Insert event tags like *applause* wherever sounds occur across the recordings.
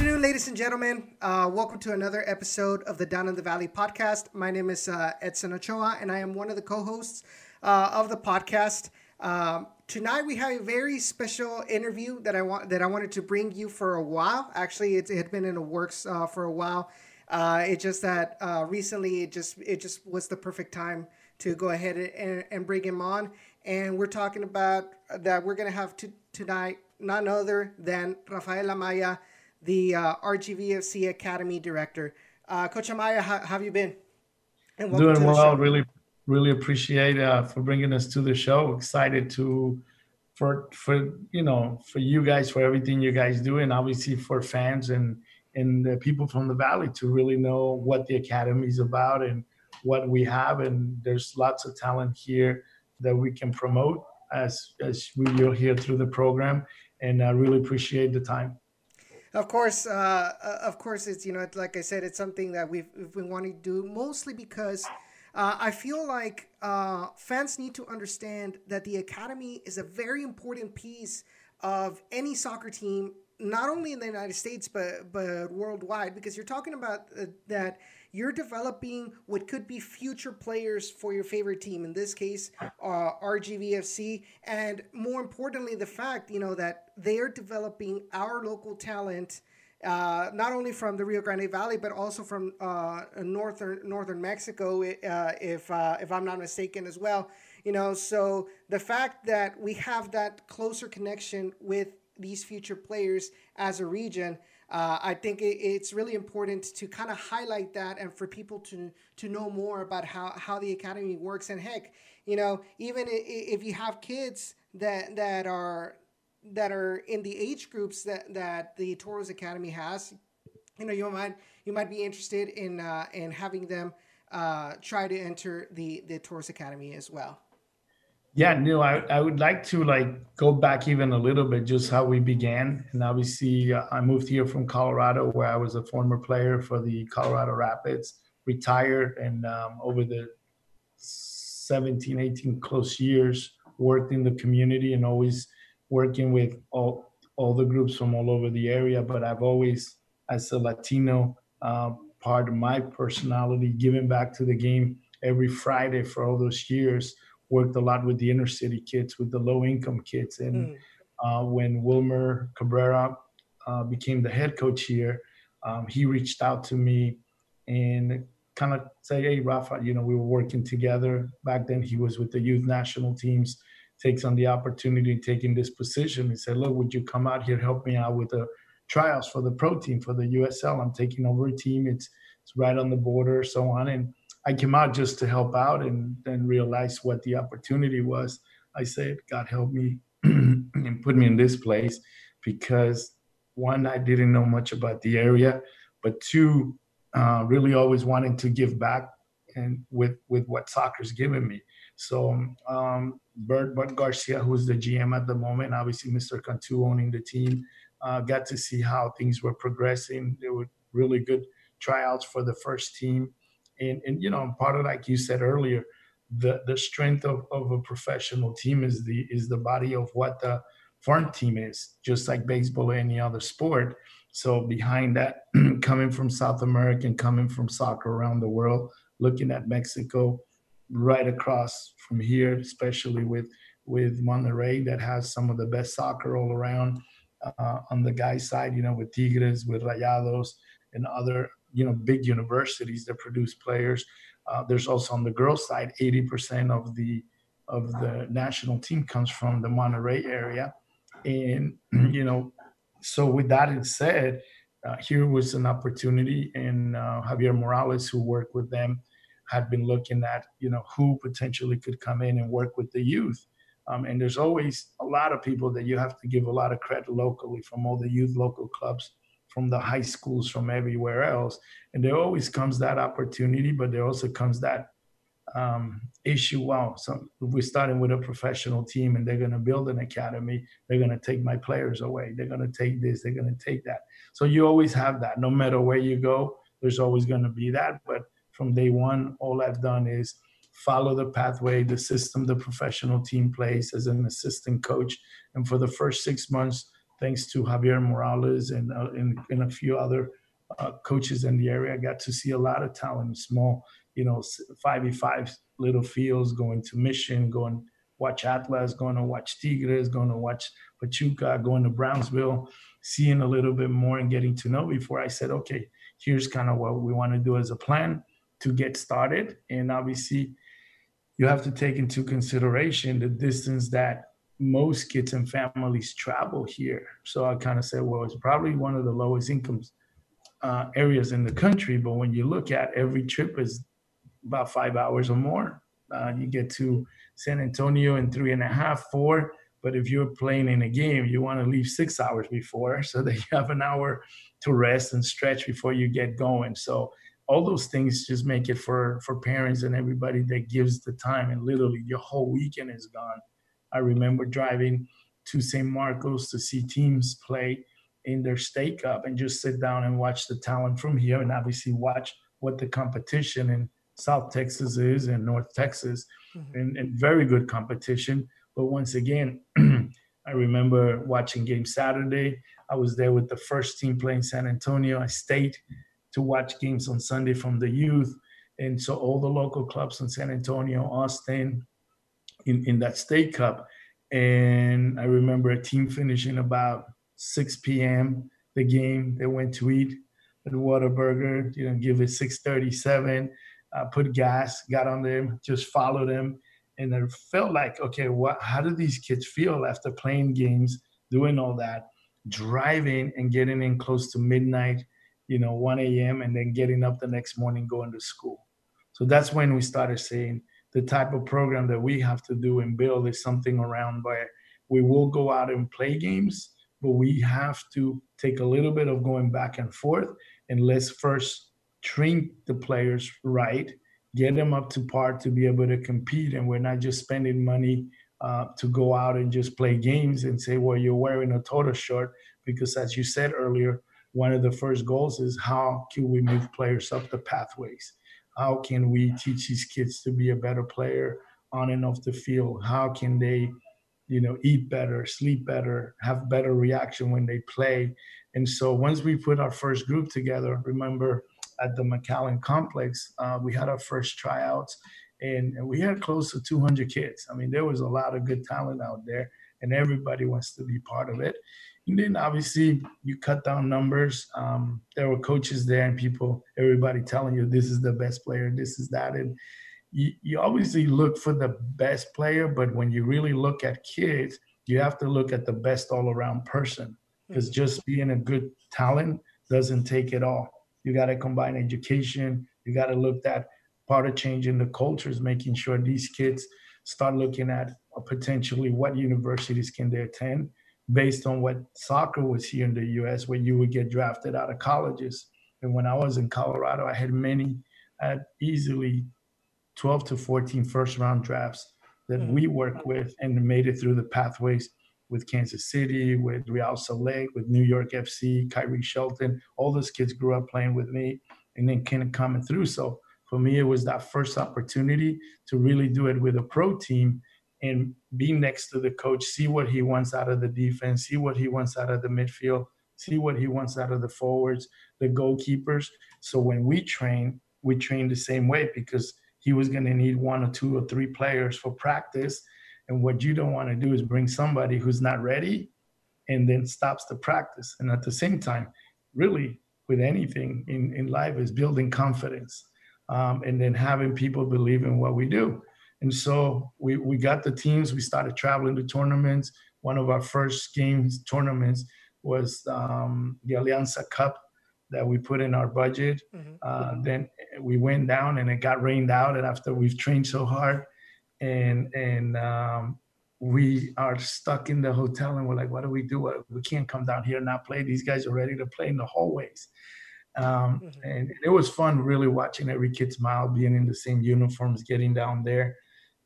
afternoon, ladies and gentlemen. Uh, welcome to another episode of the Down in the Valley podcast. My name is uh, Edson Ochoa, and I am one of the co-hosts uh, of the podcast. Um, tonight we have a very special interview that I want that I wanted to bring you for a while. Actually, it, it had been in the works uh, for a while. Uh, it's just that uh, recently it just it just was the perfect time to go ahead and, and bring him on. And we're talking about that we're have to, tonight none other than Rafael Amaya the uh, RGVFC Academy Director. Uh, Coach Amaya, how, how, have you been? Doing well. Really, really appreciate uh, for bringing us to the show. Excited to for for you know for you guys for everything you guys do, and obviously for fans and and the people from the valley to really know what the academy is about and what we have. And there's lots of talent here that we can promote as as we will hear through the program. And I really appreciate the time. Of course, uh, uh, of course, it's you know, like I said, it's something that we've, been wanting to do mostly because uh, I feel like uh, fans need to understand that the academy is a very important piece of any soccer team, not only in the United States but but worldwide. Because you're talking about uh, that you're developing what could be future players for your favorite team. In this case, uh, RGVFC, and more importantly, the fact you know that they are developing our local talent. Uh, not only from the Rio Grande Valley, but also from uh, northern northern Mexico, uh, if uh, if I'm not mistaken, as well. You know, so the fact that we have that closer connection with these future players as a region uh, I think it, it's really important to kind of highlight that and for people to to know more about how, how the academy works. And heck, you know, even if you have kids that that are that are in the age groups that that the Toros Academy has, you know, you might you might be interested in uh, in having them uh, try to enter the the Toros Academy as well. Yeah, no, I, I would like to like go back even a little bit, just how we began. And obviously, uh, I moved here from Colorado, where I was a former player for the Colorado Rapids, retired, and um, over the 17, 18 close years, worked in the community and always working with all all the groups from all over the area. But I've always, as a Latino, uh, part of my personality, giving back to the game every Friday for all those years worked a lot with the inner city kids, with the low income kids. And mm. uh, when Wilmer Cabrera uh, became the head coach here, um, he reached out to me and kind of said, Hey, Rafa, you know, we were working together. Back then, he was with the youth national teams, takes on the opportunity taking this position. He said, Look, would you come out here, help me out with the trials for the pro team, for the USL? I'm taking over a team. It's, it's right on the border, so on. And I came out just to help out and then realized what the opportunity was. I said, God help me *clears throat* and put me in this place because one, I didn't know much about the area, but two, uh, really always wanting to give back and with with what soccer's given me. So um, Bert Bert Garcia, who's the GM at the moment, obviously Mr. Cantu owning the team, uh, got to see how things were progressing. There were really good tryouts for the first team and and you know part of like you said earlier the the strength of, of a professional team is the is the body of what the farm team is just like baseball or any other sport. So behind that *clears throat* coming from south america and coming from soccer around the world looking at mexico right across from here especially with with monterrey that has some of the best soccer all around uh, on the guy side you know with tigres with rayados and other you know big universities that produce players. Uh, there's also on the girls' side, 80% of the of the national team comes from the Monterrey area, and *clears throat* you know, so with that said, uh, here was an opportunity, and uh, Javier Morales, who worked with them, had been looking at you know who potentially could come in and work with the youth. Um, and there's always a lot of people that you have to give a lot of credit locally from all the youth local clubs from the high schools from everywhere else. And there always comes that opportunity but there also comes that um, issue wow so we're starting with a professional team and they're going to build an academy they're going to take my players away. They're going to take this they're going to take that. So you always have that. No matter where you go there's always going to be that. But from day one all i've done is follow the pathway the system the professional team plays as an assistant coach. And for the first six months thanks to Javier Morales and uh, and, and, a few other uh, coaches in the area, I got to see a lot of talent, small, you know, 5v5 little fields, going to Mission, going watch Atlas, going to watch Tigres, going to watch Pachuca, going to Brownsville, seeing a little bit more and getting to know before I said, okay, here's kind of what we want to do as a plan to get started. And obviously, you have to take into consideration the distance that most kids and families travel here. So I kind of said, well, it's probably one of the lowest incomes uh, areas in the country. But when you look at every trip is about five hours or more. Uh, you get to San Antonio in three and a half, four. But if you're playing in a game, you want to leave six hours before *laughs* so that you have an hour to rest and stretch before you get going. So all those things just make it for for parents and everybody that gives the time. And literally, your whole weekend is gone. I remember driving to San Marcos to see teams play in their state cup and just sit down and watch the talent from here and obviously watch what the competition in South Texas is and North Texas mm-hmm. and, and very good competition. But once again, *clears throat* I remember watching game Saturday. I was there with the first team playing San Antonio. I stayed to watch games on Sunday from the youth. And so all the local clubs in San Antonio, Austin, in, in that state cup. And I remember a team finishing about 6 p.m. the game. They went to eat at Whataburger, you know, give it 637, uh, put gas, got on them, just followed them and I felt like, okay, what? How do these kids feel after playing games, doing all that, driving and getting in close to midnight, you know, 1 a.m. and then getting up the next morning going to school. So that's when we started saying the type of program that we have to do and build is something around where we will go out and play games, but we have to take a little bit of going back and forth and let's first train the players right get them up to par to be able to compete and we're not just spending money uh, to go out and just play games and say well you're wearing a Toros shirt because as you said earlier one of the first goals is how can we move players up the pathways how can we teach these kids to be a better player on and off the field how can they you know eat better sleep better have better reaction when they play and so once we put our first group together remember at the McAllen complex, uh, we had our first tryouts, and, and, we had close to 200 kids. I mean, there was a lot of good talent out there, and everybody wants to be part of it. And then obviously you cut down numbers. Um, there were coaches there and people, everybody telling you this is the best player, this is that, and you, you obviously look for the best player, but when you really look at kids, you have to look at the best all around person because mm-hmm. just being a good talent doesn't take it all you got to combine education. You got to look at part of changing the cultures, making sure these kids start looking at potentially what universities can they attend based on what soccer was here in the US, where you would get drafted out of colleges. And when I was in Colorado, I had many, I had easily 12 to 14 first round drafts that we mm. worked with and made it through the pathways with Kansas City, with Real Salt Lake, with New York FC, Khiry Shelton. All those kids grew up playing with me and then kind of coming through. So for me, it was that first opportunity to really do it with a pro team and be next to the coach, see what he wants out of the defense, see what he wants out of the midfield, see what he wants out of the forwards, the goalkeepers. So when we train, we train the same way because he was going to need one or two or three players for practice and what you don't want to do is bring somebody who's not ready and then stops the practice. And at the same time, really, with anything in, in life, is building confidence um, and then having people believe in what we do. And so we, we got the teams, we started traveling to tournaments. One of our first games, tournaments, was um, the Alianza Cup that we put in our budget. Mm-hmm. Uh, then we went down and it got rained out. And after we've trained so hard, and and um, we are stuck in the hotel and we're like, what do we do? We can't come down here and not play. These guys are ready to play in the hallways. Um, mm-hmm. And it was fun really watching every kid smile, being in the same uniforms, getting down there.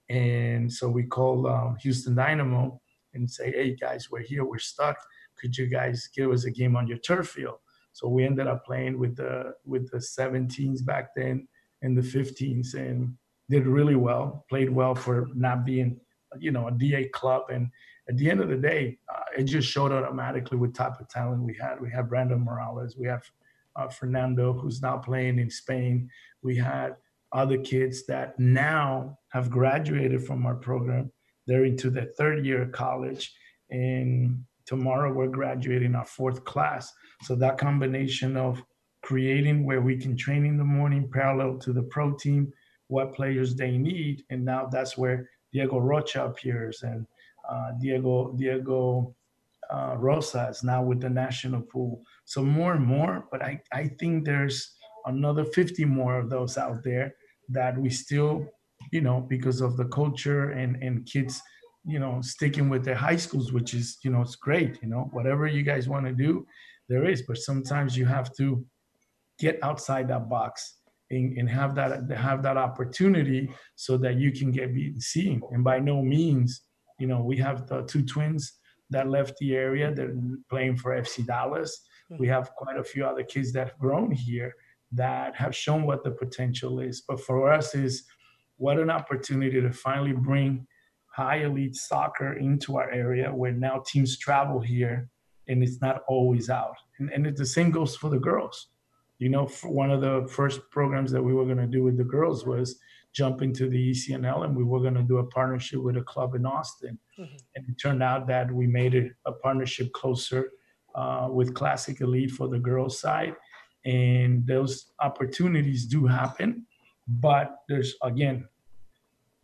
And so we called um, Houston Dynamo and say, hey guys, we're here, we're stuck. Could you guys give us a game on your turf field? So we ended up playing with the with the 17s back then and the 15s, and did really well, played well for not being you know, a DA club. And at the end of the day, uh, it just showed automatically what type of talent we had. We had Brandon Morales, we have uh, Fernando, who's now playing in Spain. We had other kids that now have graduated from our program. They're into their third year of college. And tomorrow we're graduating our fourth class. So that combination of creating where we can train in the morning parallel to the pro team, what players they need. And now that's where Diego Rocha appears and uh, Diego Diego uh, Rosa is now with the national pool. So more and more, but I, I think there's another 50 more of those out there that we still, you know, because of the culture and, and kids, you know, sticking with their high schools, which is, you know, it's great, you know, whatever you guys want to do, there is, but sometimes you have to get outside that box and, and have that have that opportunity so that you can get seen. And by no means, you know, we have the two twins that left the area. They're playing for FC Dallas. Hmm. We have quite a few other kids that have grown here that have shown what the potential is. But for us is what an opportunity to finally bring high elite soccer into our area where now teams travel here and it's not always out. And, and the same goes for the girls. You know, one of the first programs that we were going to do with the girls was jump into the ECNL and we were going to do a partnership with a club in Austin. Mm-hmm. And it turned out that we made it a partnership closer uh, with Classic Elite for the girls' side. And those opportunities do happen. But there's, again,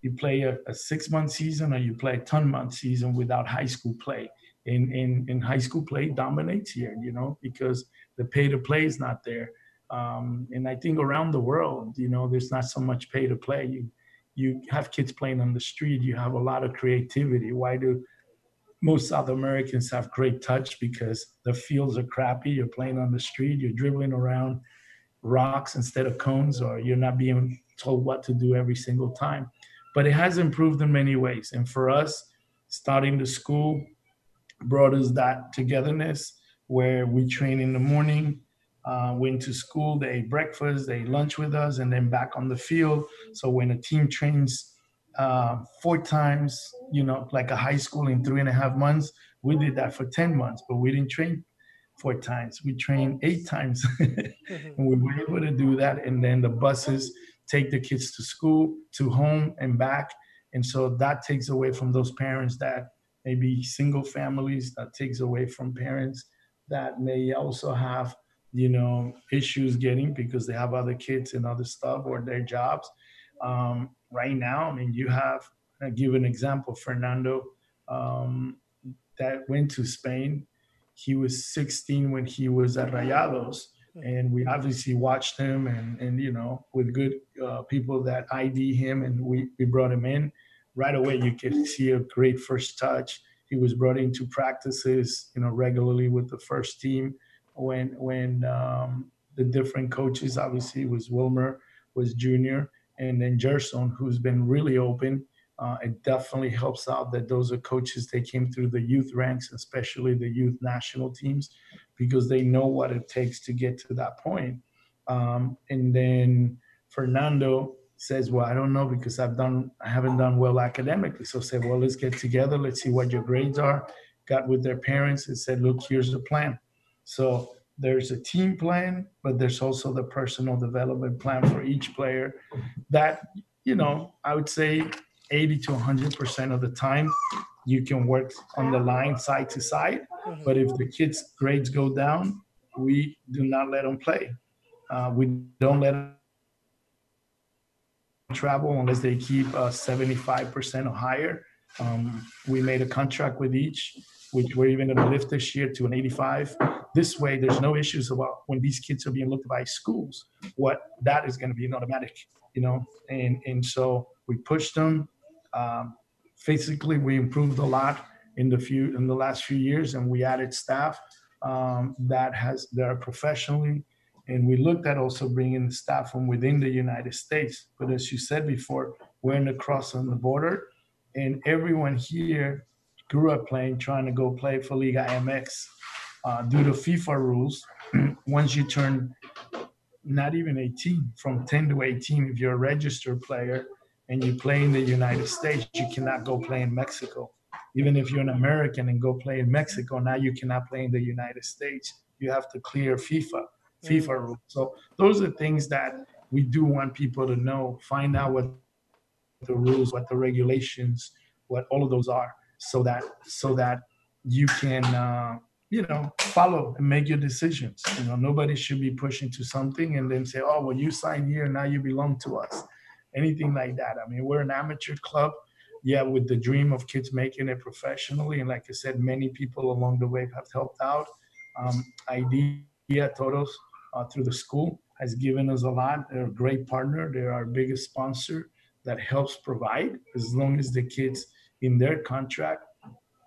you play a, a six month season or you play a 10 month season without high school play. In, in, in high school play dominates here, you know, because the pay to play is not there. Um, and I think around the world, you know, there's not so much pay to play. You you have kids playing on the street. You have a lot of creativity. Why do most South Americans have great touch? Because the fields are crappy. You're playing on the street. You're dribbling around rocks instead of cones, or you're not being told what to do every single time. But it has improved in many ways. And for us, starting the school brought us that togetherness where we train in the morning uh, went to school, they ate breakfast, they ate lunch with us, and then back on the field. So when a team trains uh, four times, you know, like a high school in three and a half months, we did that for 10 months, but we didn't train four times. We trained eight times. *laughs* and we were able to do that. And then the buses take the kids to school, to home, and back. And so that takes away from those parents that maybe single families, that takes away from parents that may also have you know issues getting because they have other kids and other stuff or their jobs um, right now i mean you have i give an example fernando um, that went to spain. He was 16 when he was at rayados and we obviously watched him and, and you know with good uh, people that id him and we, we brought him in. Right away you could see a great first touch. He was brought into practices you know regularly with the first team when when um, the different coaches obviously was Wilmer was junior and then Gerson who's been really open. Uh, it definitely helps out that those are coaches they came through the youth ranks, especially the youth national teams, because they know what it takes to get to that point. Um, and then Fernando says, "Well, I don't know because I've done I haven't done well academically." So say, "Well, let's get together. Let's see what your grades are." Got with their parents and said, "Look, here's the plan." So there's a team plan, but there's also the personal development plan for each player that, you know, I would say 80 to 100% of the time you can work on the line side to side. Mm-hmm. But if the kids' grades go down, we do not let them play. Uh, we don't let them travel unless they keep uh, 75% or higher. Um, we made a contract with each which we're even going to lift this year to an 85. This way, there's no issues about when these kids are being looked by schools, what that is going to be an automatic, you know. And and so we pushed them. Um, physically, we improved a lot in the few in the last few years, and we added staff um, that has that are professionally. And we looked at also bringing staff from within the United States. But as you said before, we're in the cross on the border, and everyone here grew up playing, trying to go play for Liga MX. Uh, due to FIFA rules, *clears throat* once you turn not even 18, from 10 to 18, if you're a registered player and you play in the United States, you cannot go play in Mexico. Even if you're an American and go play in Mexico, now you cannot play in the United States. You have to clear FIFA, FIFA mm. rules. So those are things that we do want people to know, find out what the rules, what the regulations, what all of those are, so that so that you can uh, you know follow and make your decisions. You know, nobody should be pushing to something and then say, "Oh, well, you signed here, now you belong to us." Anything like that. I mean, we're an amateur club, yeah, with the dream of kids making it professionally, and like I said, many people along the way have helped out. Um, IDEA Toros uh, through the school has given us a lot. They're a great partner. They're our biggest sponsor that helps provide as long as the kids in their contract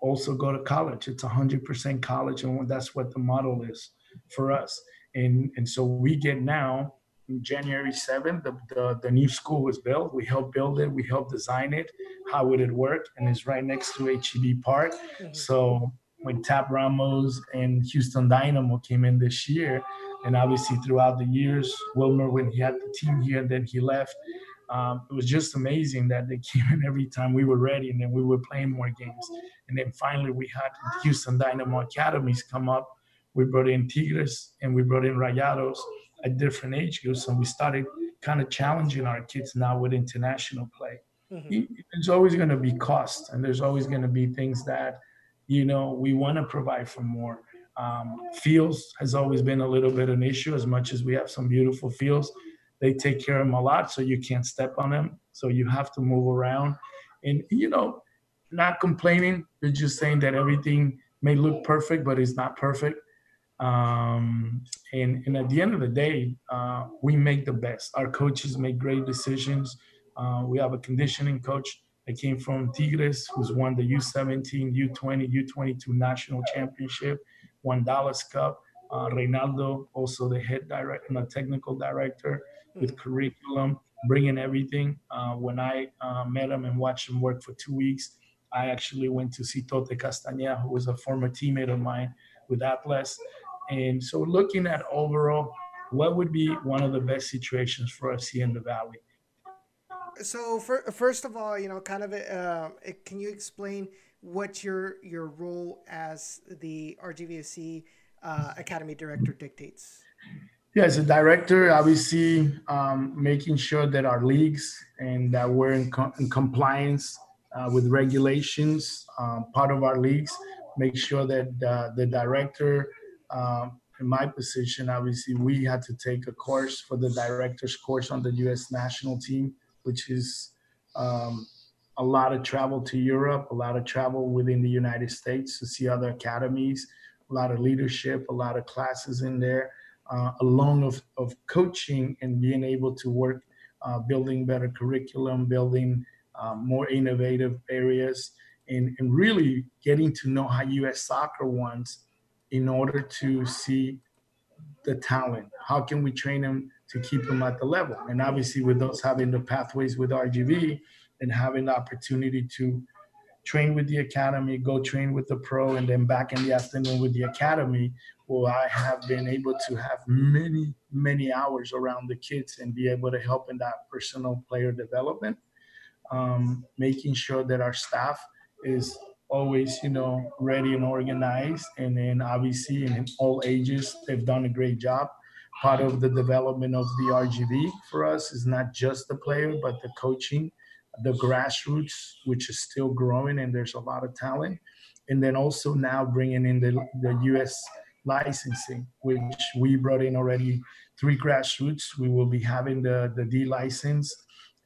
also go to college. It's 100% college, and that's what the model is for us. And and so we get now January 7th, the, the, the, new school was built. We helped build it, we helped design it. How would it work? And it's right next to HEB Park. Mm-hmm. So when Tab Ramos and Houston Dynamo came in this year, and obviously throughout the years, Wilmer, when he had the team here, and then he left, um, it was just amazing that they *laughs* came in every time we were ready and then we were playing more games. And then finally we had Houston Dynamo Academies come up. We brought in Tigres and we brought in Rayados at different age groups. And we started kind of challenging our kids now with international play. Mm-hmm. There's always going to be cost and there's always going to be things that, you know, we want to provide for more. Um, fields has always been a little bit an issue as much as we have some beautiful fields they take care of them a lot, so you can't step on them. So you have to move around, and you know, not complaining. You're just saying that everything may look perfect, but it's not perfect. Um, and and at the end of the day, uh, we make the best. Our coaches make great decisions. Uh, we have a conditioning coach that came from Tigres, who's won the U17, U20, U22 national championship, won Dallas Cup. Uh, Reynaldo, also the head director and the technical director with curriculum, bringing everything. Uh, when I uh, met him and watched him work for two weeks, I actually went to see Tote Castañeda, who was a former teammate of mine with Atlas. And so, looking at overall, what would be one of the best situations for us here in the Valley? So, for, first of all, you know, kind of, uh, can you explain what your your role as the RGVFC uh, Academy Director dictates? Yeah, as a director, obviously um, making sure that our leagues and that we're in, co- in compliance uh, with regulations, um, part of our leagues, make sure that uh, the director, um, in my position, obviously we had to take a course for the director's course on the U.S. national team, which is um, a lot of travel to Europe, a lot of travel within the United States to see other academies, a lot of leadership, a lot of classes in there uh, along of, of coaching and being able to work uh, building better curriculum, building um, more innovative areas, and, and really getting to know how U.S. soccer wants in order to see the talent. How can we train them to keep them at the level? And obviously, with those having the pathways with RGV and having the opportunity to train with the academy, go train with the pro, and then back in the afternoon with the academy, well, I have been able to have many, many hours around the kids and be able to help in that personal player development, um, making sure that our staff is always, you know, ready and organized. And then obviously in all ages, they've done a great job. Part of the development of the RGV for us is not just the player, but the coaching the grassroots, which is still growing and there's a lot of talent. And then also now bringing in the, the US licensing, which we brought in already three grassroots. We will be having the, the D license.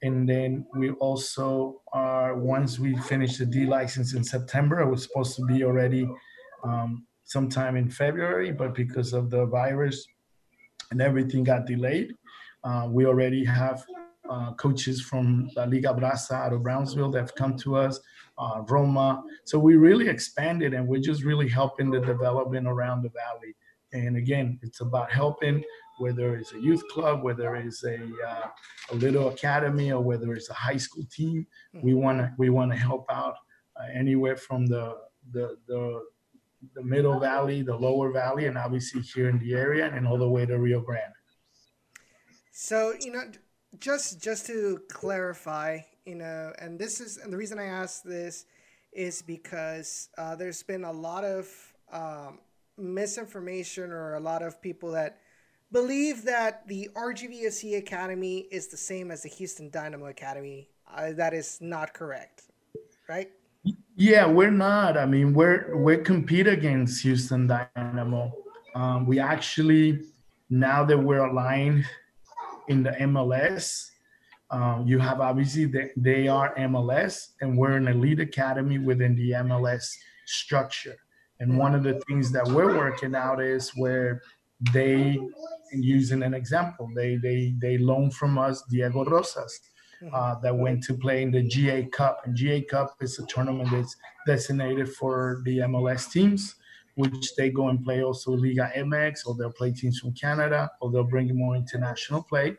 And then we also are, once we finish the D license in September, it was supposed to be already um, sometime in February, but because of the virus and everything got delayed, uh, we already have uh, coaches from La Liga Brasa out of Brownsville that have come to us, uh, Roma. So we really expanded and we're just really helping the development around the valley. And again, it's about helping whether it's a youth club, whether it's a, uh, a little academy, or whether it's a high school team. We mm-hmm. want to we want to help out uh, anywhere from the, the the the middle valley, the lower valley, and obviously here in the area, and all the way to Rio Grande. So you know, just just to clarify, you know, and this is and the reason I ask this is because uh, there's been a lot of um, misinformation or a lot of people that believe that the RGVFC Academy is the same as the Houston Dynamo Academy. Uh, that is not correct, right? Yeah, we're not. I mean, we're we compete against Houston Dynamo. Um, we actually now that we're aligned in the MLS, um, you have obviously they, they are MLS, and we're an elite academy within the MLS structure. And one of the things that we're working out is where they, using an example, they they they loan from us Diego Rosas. Mm-hmm. Uh, that went to play in the GA Cup. And GA Cup is a tournament that's designated for the MLS teams, which they go and play also Liga MX, or they'll play teams from Canada, or they'll bring more international play.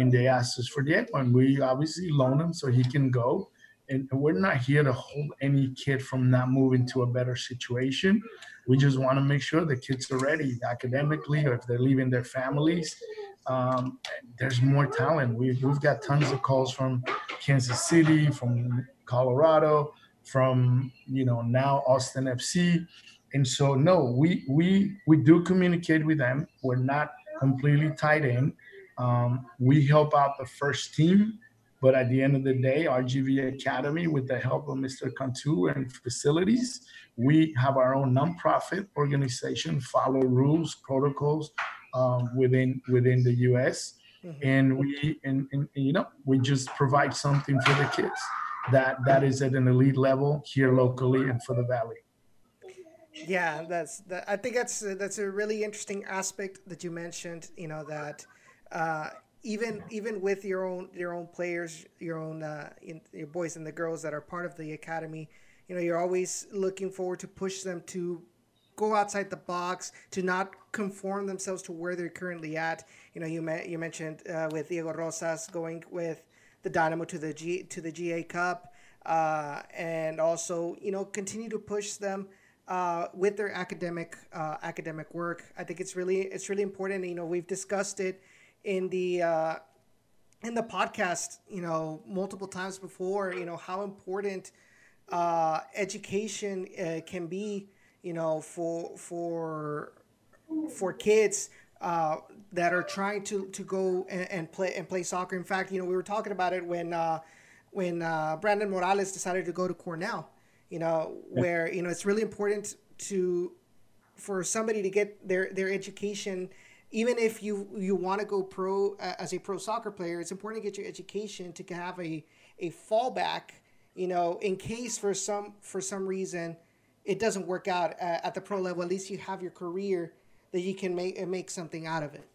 And they asked us for Diego, and we obviously loan him so he can go. And we're not here to hold any kid from not moving to a better situation. We just want to make sure the kids are ready academically, or if they're leaving their families, um, there's more talent. We've, we've got tons of calls from Kansas City, from Colorado, from you know now Austin FC, and so no, we we we do communicate with them. We're not completely tied in. Um, we help out the first team, but at the end of the day, RGV Academy, with the help of Mr. Cantu and facilities, we have our own nonprofit organization, follow rules, protocols, um, within within the U.S. Mm-hmm. And we and, and, and you know we just provide something for the kids that that is at an elite level here locally and for the valley. Yeah, that's that. I think that's that's a really interesting aspect that you mentioned. You know that uh, even even with your own your own players, your own uh, your boys and the girls that are part of the academy, you know you're always looking forward to push them to go outside the box, to not conform themselves to where they're currently at. You know, you you mentioned uh, with Diego Rosas going with the Dynamo to the G to the GA Cup, uh, and also you know continue to push them uh, with their academic uh, academic work. I think it's really it's really important. You know, we've discussed it in the uh, in the podcast. You know, multiple times before. You know how important uh, education can be you know, for for for kids uh, that are trying to to go and, and, play and play soccer. In fact, you know, we were talking about it when uh, when uh, Brandon Morales decided to go to Cornell. You know, where you know it's really important to for somebody to get their their education even if you you want to go pro uh, as a pro soccer player it's important to get your education to have a a fallback you know in case for some for some reason it doesn't work out at, the pro level, at least you have your career that you can make make something out of it.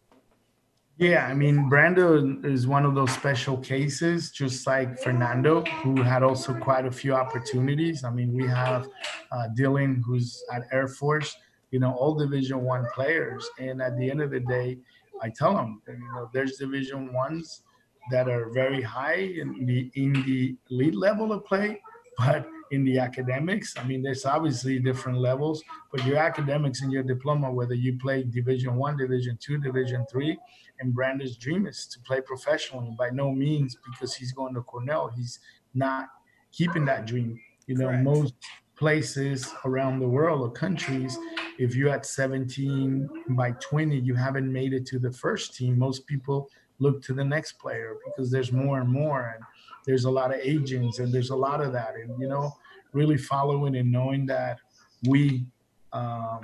Yeah, I mean, Brando is one of those special cases, just like Fernando, who had also quite a few opportunities. I mean, we have uh, Dylan, who's at Air Force, you know, all Division One players, and at the end of the day, I tell them, you know, there's Division Ones that are very high in the in the elite level of play, but in the academics. I mean, there's obviously different levels, but your academics and your diploma, whether you play Division One, Division Two, Division Three, and Brandon's dream is to play professionally. By no means because he's going to Cornell, he's not keeping that dream. You know, Correct. most places around the world or countries, if you're at 17 by 20, you haven't made it to the first team. Most people look to the next player because there's more and more. And there's a lot of agents and there's a lot of that and you know really following and knowing that we um,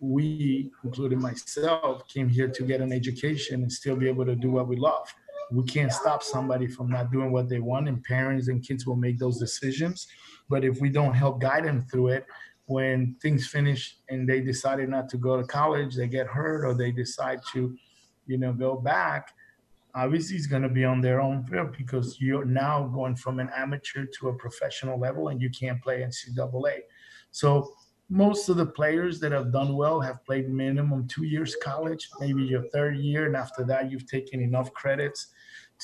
we including myself came here to get an education and still be able to do what we love we can't stop somebody from not doing what they want and parents and kids will make those decisions but if we don't help guide them through it when things finish and they decided not to go to college they get hurt or they decide to you know go back obviously it's going to be on their own field because you're now going from an amateur to a professional level and you can't play NCAA. So most of the players that have done well have played minimum two years college, maybe your third year, and after that you've taken enough credits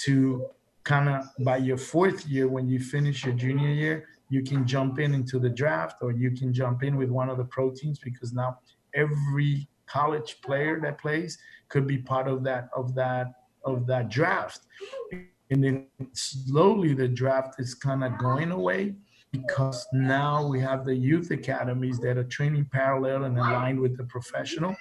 to kind of by your fourth year when you finish your junior year, you can jump in into the draft or you can jump in with one of the pro teams because now every college player that plays could be part of that of that of that draft. And then slowly the draft is kind of going away because now we have the youth academies that are training parallel and aligned with the professional.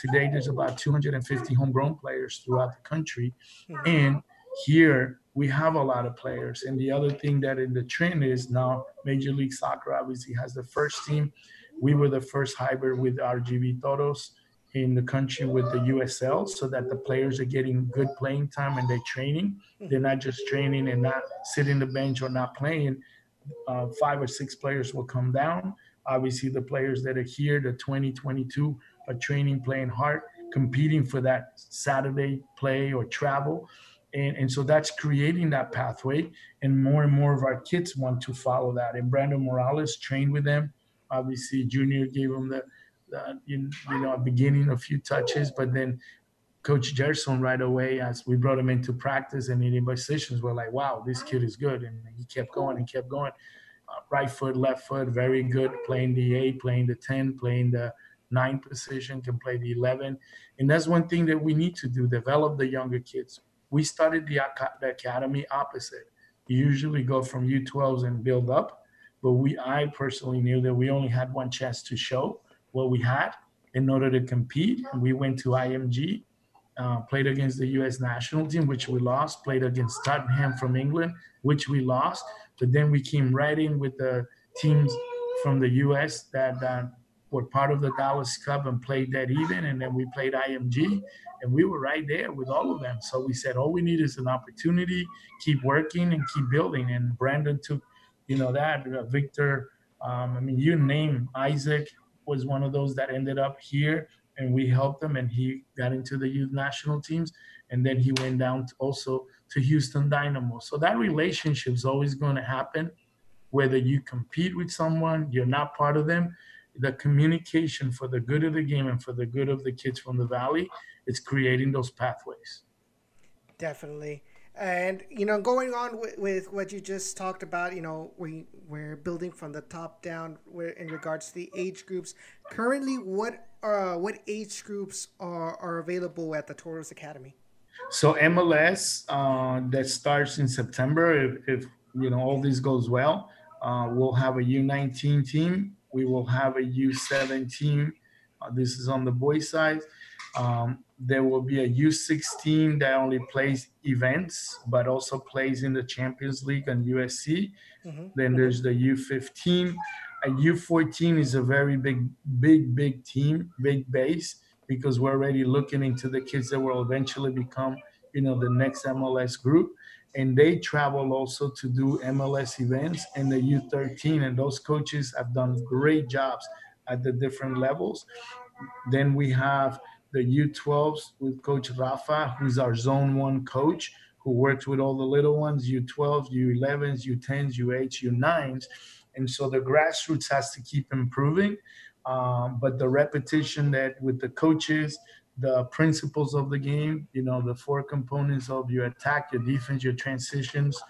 Today, there's about 250 homegrown players throughout the country. Mm-hmm. And here we have a lot of players. And the other thing that in the trend is now Major League Soccer obviously has the first team. We were the first hybrid with RGV Toros in the country with the USL so that the players are getting good playing time and they're training. They're not just training and not sitting the bench or not playing. Uh, five or six players will come down. Obviously, the players that are here, the 2022, are training, playing hard, competing for that Saturday play or travel. And, and so that's creating that pathway. And more and more of our kids want to follow that. And Brandon Morales trained with them. Obviously, Junior gave him the uh, you, you know, beginning a few touches, but then Coach Gerson right away, as we brought him into practice and in positions, we're like, wow, this kid is good. And he kept going and kept going. Uh, right foot, left foot, very good, playing the eight, playing the 10, playing the nine position, can play the 11. And that's one thing that we need to do, develop the younger kids. We started the, the academy opposite. You usually go from U12s and build up, but we, I personally knew that we only had one chance to show what we had in order to compete. And We went to IMG, uh, played against the U.S. national team, which we lost. Played against Tottenham from England, which we lost. But then we came right in with the teams from the U.S. that, that were part of the Dallas Cup and played that even. And then we played IMG, and we were right there with all of them. So we said, all we need is an opportunity, keep working and keep building. And Brandon took, you know, that uh, Victor. Um, I mean, you name Isaac, was one of those that ended up here and we helped him and he got into the youth national teams and then he went down to also to Houston Dynamo. So that relationship is always going to happen whether you compete with someone, you're not part of them. The communication for the good of the game and for the good of the kids from the valley, it's creating those pathways. Definitely. And you know, going on with, with what you just talked about, you know, we we're building from the top down. Where in regards to the age groups, currently, what uh what age groups are are available at the Toros Academy? So MLS uh, that starts in September. If, if you know all this goes well, uh, we'll have a U19 team. We will have a U17. Uh, this is on the boys' side. Um, there will be a U16 that only plays events, but also plays in the Champions League and USC. Mm-hmm. Then there's the U15. A U14 is a very big, big, big team, big base, because we're already looking into the kids that will eventually become, you know, the next MLS group. And they travel also to do MLS events and the U13. And those coaches have done great jobs at the different levels. Then we have the U12s with Coach Rafa, who's our Zone One coach, who works with all the little ones, U12s, U11s, U10s, U8s, U9s, and so the grassroots has to keep improving. Um, but the repetition that with the coaches, the principles of the game, you know, the four components of your attack, your defense, your transitions,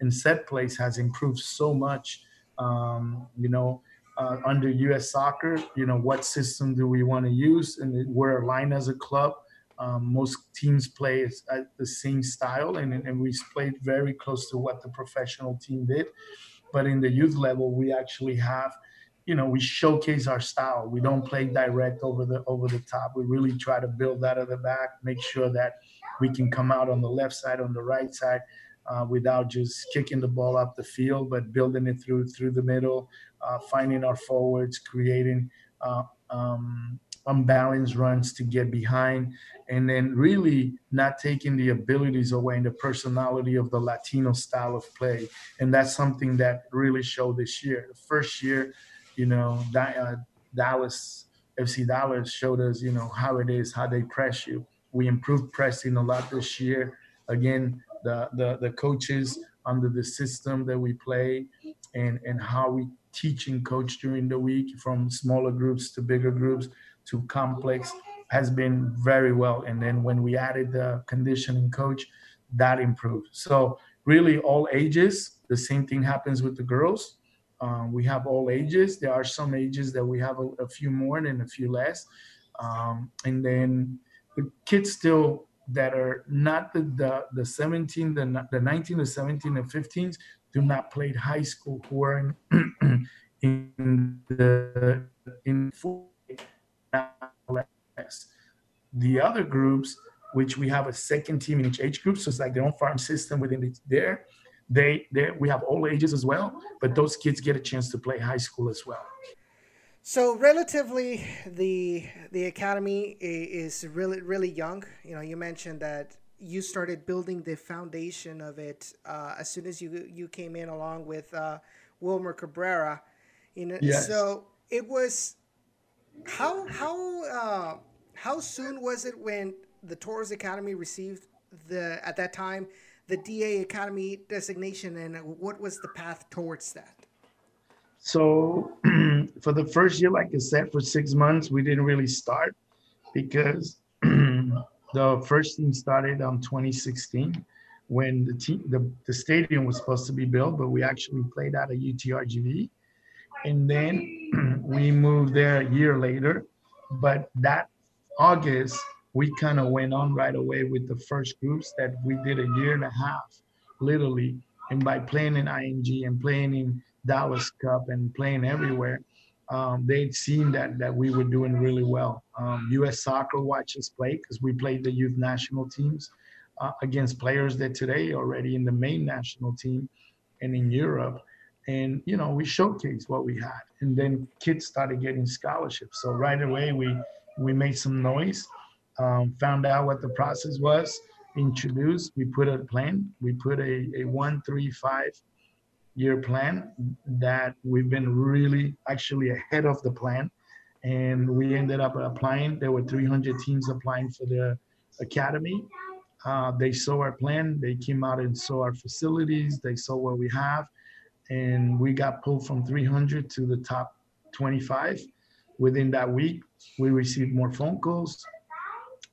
and set plays has improved so much. Um, you know, uh, under U.S. Soccer, you know, what system do we want to use? And we're aligned as a club. Um, most teams play at the same style, and, and we played very close to what the professional team did. But in the youth level, we actually have, you know, we showcase our style. We don't play direct over the over the top. We really try to build out of the back, make sure that we can come out on the left side, on the right side, uh, without just kicking the ball up the field, but building it through through the middle, uh, finding our forwards, creating uh, um, unbalanced runs to get behind, and then really not taking the abilities away and the personality of the Latino style of play. And that's something that really showed this year. The first year, you know, uh, Dallas FC Dallas showed us, you know, how it is, how they press you. We improved pressing a lot this year. Again, the the, the coaches under the system that we play and and how we teach and coach during the week from smaller groups to bigger groups to complex has been very well and then when we added the conditioning coach that improved so really all ages the same thing happens with the girls um, we have all ages there are some ages that we have a, a few more and a few less um, and then the kids still that are not the the, the 17, the, the 19, the 17, and 15s do not play high school who are in, the *clears throat* in the in the other groups, which we have a second team in each age group, so it's like their own farm system within the, there. They, they, we have all ages as well, but those kids get a chance to play high school as well. So relatively, the the academy is really really young. You know, you mentioned that you started building the foundation of it uh, as soon as you you came in along with uh, Wilmer Cabrera. You know, yes. so it was how how uh, how soon was it when the Toros Academy received the at that time the DA Academy designation, and what was the path towards that? So *clears throat* for the first year, like I said, for six months, we didn't really start because *clears throat* the first team started um, on 2016 when the team the, the stadium was supposed to be built, but we actually played out of UTRGV. And then *clears throat* we moved there a year later. But that August, we kind of went on right away with the first groups that we did a year and a half, literally. And by playing in IMG and playing in Dallas Cup and playing everywhere, um, they'd seen that that we were doing really well. Um, U.S. Soccer watched us play because we played the youth national teams uh, against players that today already in the main national team and in Europe. And you know, we showcased what we had, and then kids started getting scholarships. So right away, we we made some noise, um, found out what the process was, introduced. We put a plan. We put a a one three five year plan that we've been really actually ahead of the plan. And we ended up applying. There were 300 teams applying for the academy. Uh, they saw our plan. They came out and saw our facilities. They saw what we have. And we got pulled from 300 to the top 25. Within that week, we received more phone calls.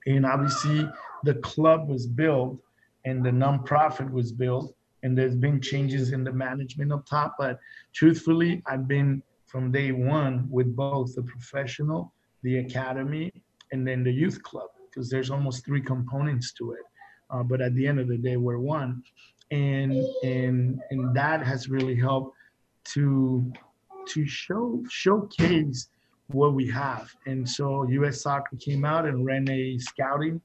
And obviously, the club was built and the nonprofit was built and there's been changes in the management up top. But truthfully, I've been from day one with both the professional, the academy, and then the youth club because there's almost three components to it. Uh, but at the end of the day, we're one, and and and that has really helped to to show showcase what we have. And so U.S. Soccer came out and ran a scouting.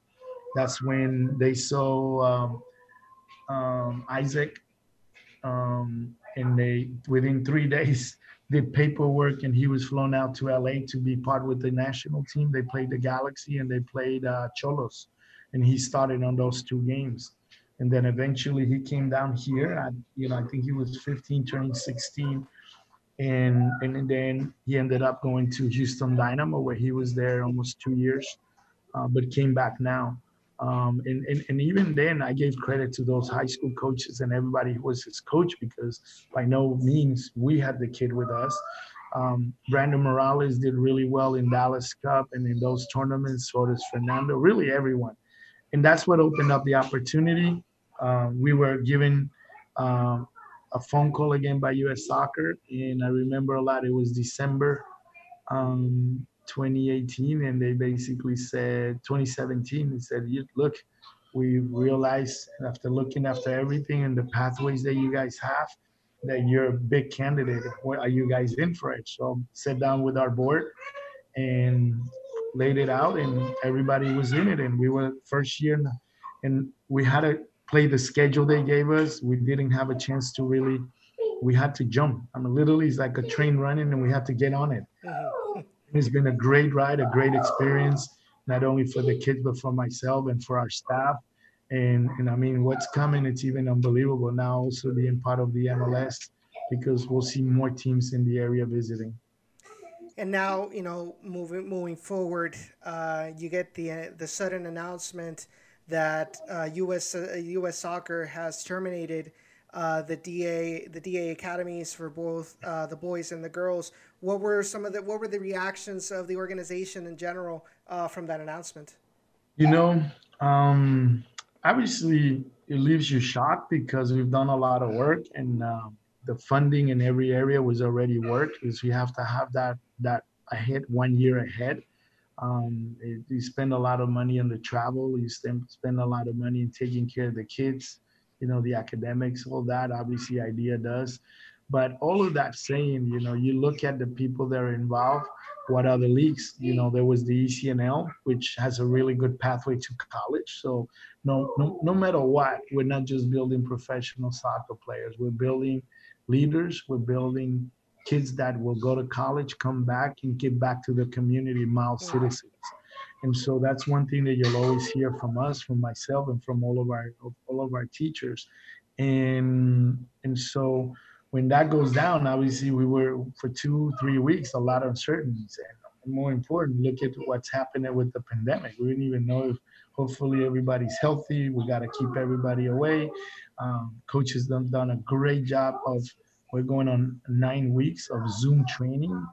That's when they saw um, um, Isaac, um, and they within three *laughs* days did paperwork, and he was flown out to LA to be part with the national team. They played the Galaxy and they played uh, Xolos, and he started on those two games. And then eventually he came down here. You know, I think he was 15, turning 16, and and then he ended up going to Houston Dynamo, where he was there almost two years, uh, but came back now. Um, and, and, and even then, I gave credit to those high school coaches and everybody who was his coach because by no means we had the kid with us. Um, Brandon Morales did really well in Dallas Cup and in those tournaments. So does Fernando, really everyone. And that's what opened up the opportunity. Um, we were given um, a phone call again by US Soccer, and I remember a lot. It was December um, 2018 and they basically said 2017 they said look we realized after looking after everything and the pathways that you guys have that you're a big candidate what are you guys in for it so sat down with our board and laid it out and everybody was in it and we were first year and we had to play the schedule they gave us we didn't have a chance to really we had to jump i mean literally it's like a train running and we had to get on it. It's been a great ride, a great experience, not only for the kids, but for myself and for our staff. And, and I mean, what's coming, it's even unbelievable now also being part of the MLS because we'll see more teams in the area visiting. And now, you know, moving moving forward, uh, you get the uh, the sudden announcement that uh, U.S. U.S. Uh, Soccer has terminated uh, the DA the DA academies for both uh, the boys and the girls. What were some of the what were the reactions of the organization in general uh, from that announcement? You know, um, obviously it leaves you shocked because we've done a lot of work and um, the funding in every area was already worked because we have to have that that ahead one year ahead. Um, it, you spend a lot of money on the travel. You spend spend a lot of money in taking care of the kids. You know, the academics, all that. Obviously, IDEA does. But all of that saying, you know, you look at the people that are involved what are the leagues. You know, there was the ECNL, which has a really good pathway to college. So no, no, no matter what, we're not just building professional soccer players. We're building leaders. We're building kids that will go to college, come back, and give back to the community, model citizens. And so that's one thing that you'll always hear from us, from myself, and from all of our all of our teachers. And and so when that goes down, obviously we were for two, three weeks, a lot of uncertainties. And more important, look at what's happening with the pandemic. We didn't even know if hopefully everybody's healthy. We got to keep everybody away. Um, coaches done done a great job of. We're going on nine weeks of Zoom training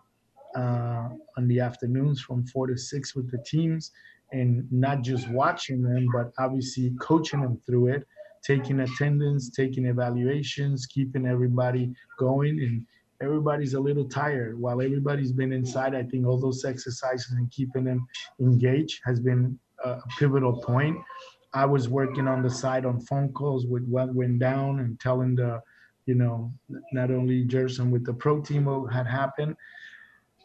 uh, on the afternoons from four to six with the teams, and not just watching them, but obviously coaching them through it taking attendance, taking evaluations, keeping everybody going. And everybody's a little tired. While everybody's been inside, I think all those exercises and keeping them engaged has been a pivotal point. I was working on the side on phone calls with what went down and telling the, you know, not only Gerson with the pro team what had happened.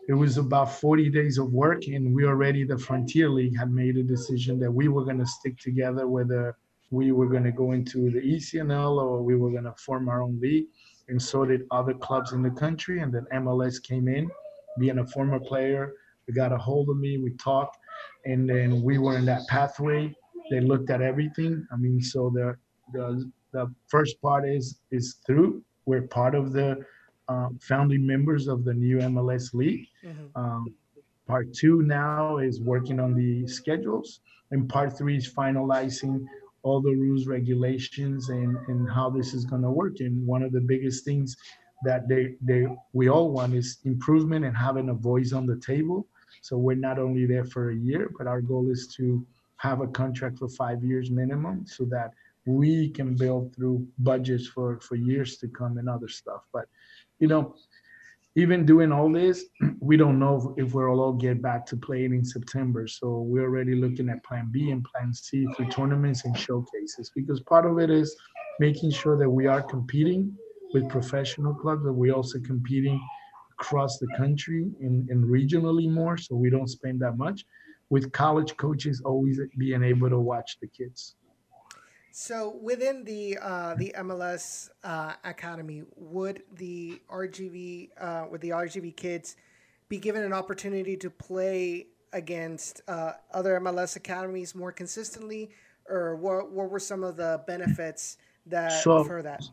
It was about 40 days of work, and we already, the Frontier League, had made a decision that we were going to stick together whether we were going to go into the ECNL or we were going to form our own league. And so did other clubs in the country. And then MLS came in, being a former player. They got a hold of me. We talked, and then we were in that pathway. They looked at everything. I mean, so the the the first part is is through. We're part of the um, founding members of the new MLS league. Mm-hmm. Um, part two now is working on the schedules, and part three is finalizing all the rules, regulations, and, and how this is going to work. And one of the biggest things that they, they we all want is improvement and having a voice on the table. So we're not only there for a year, but our goal is to have a contract for five years minimum so that we can build through budgets for, for years to come and other stuff. But, you know, even doing all this, *clears throat* we don't know if we'll all get back to playing in September. So we're already looking at plan B and plan C for tournaments and showcases because part of it is making sure that we are competing with professional clubs, but we're also competing across the country and, and regionally more so we don't spend that much with college coaches always being able to watch the kids. So within the uh, the MLS uh, academy, would the RGV uh, would the RGV kids be given an opportunity to play against uh, other MLS academies more consistently, or what what were some of the benefits that so, for that?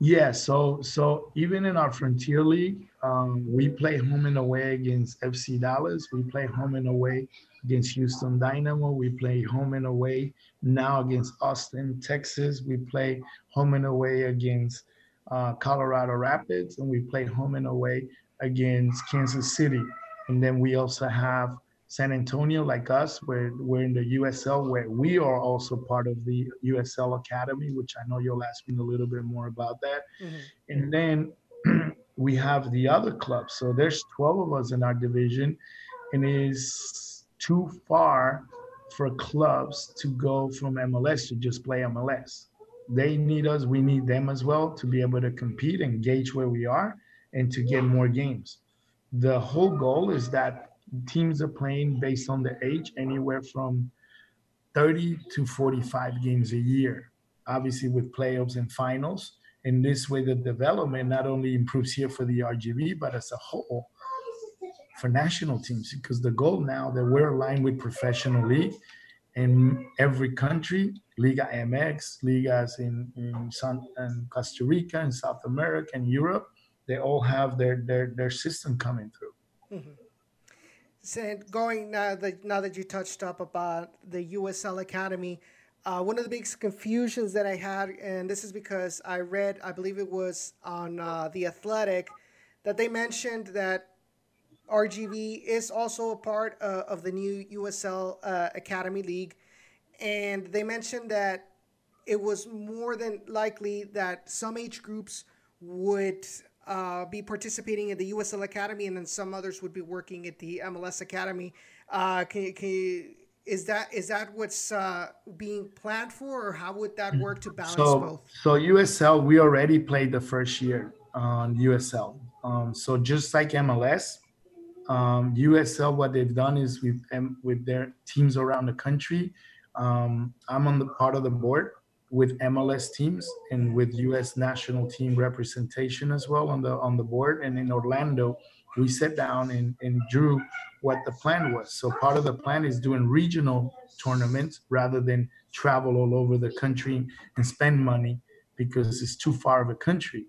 Yeah, so so even in our Frontier League, um, we play home and away against FC Dallas. We play home and away against Houston Dynamo. We play home and away now against Austin, Texas. We play home and away against uh, Colorado Rapids, and we play home and away against Kansas City. And then we also have San Antonio, like us, where we're in the USL, where we are also part of the USL Academy, which I know you'll ask me a little bit more about that. Mm-hmm. And then *clears throat* we have the other clubs. So there's 12 of us in our division, and it's too far for clubs to go from MLS to just play MLS. They need us, we need them as well to be able to compete and gauge where we are and to get more games. The whole goal is that teams are playing based on the age, anywhere from 30 to 45 games a year, obviously with playoffs and finals. In this way, the development not only improves here for the RGV, but as a whole for national teams, because the goal now that we're aligned with professional league in every country, Liga MX, ligas in, in, San, in Costa Rica, in South America, and Europe, they all have their, their, their system coming through. Mm-hmm. So going now that now that you touched up about the USL Academy, uh, one of the biggest confusions that I had, and this is because I read, I believe it was on uh, the Athletic, that they mentioned that RGV is also a part uh, of the new USL uh, Academy League, and they mentioned that it was more than likely that some age groups would uh, be participating in the USL Academy, and then some others would be working at the MLS Academy. Uh, can, can you, is that is that what's uh, being planned for, or how would that work to balance so, both? So USL, we already played the first year on USL. Um, so just like MLS, um, USL, what they've done is with with their teams around the country. Um, I'm on the part of the board with MLS teams and with US national team representation as well on the on the board. And in Orlando, we sat down and, and drew what the plan was. So part of the plan is doing regional tournaments rather than travel all over the country and spend money because it's too far of a country.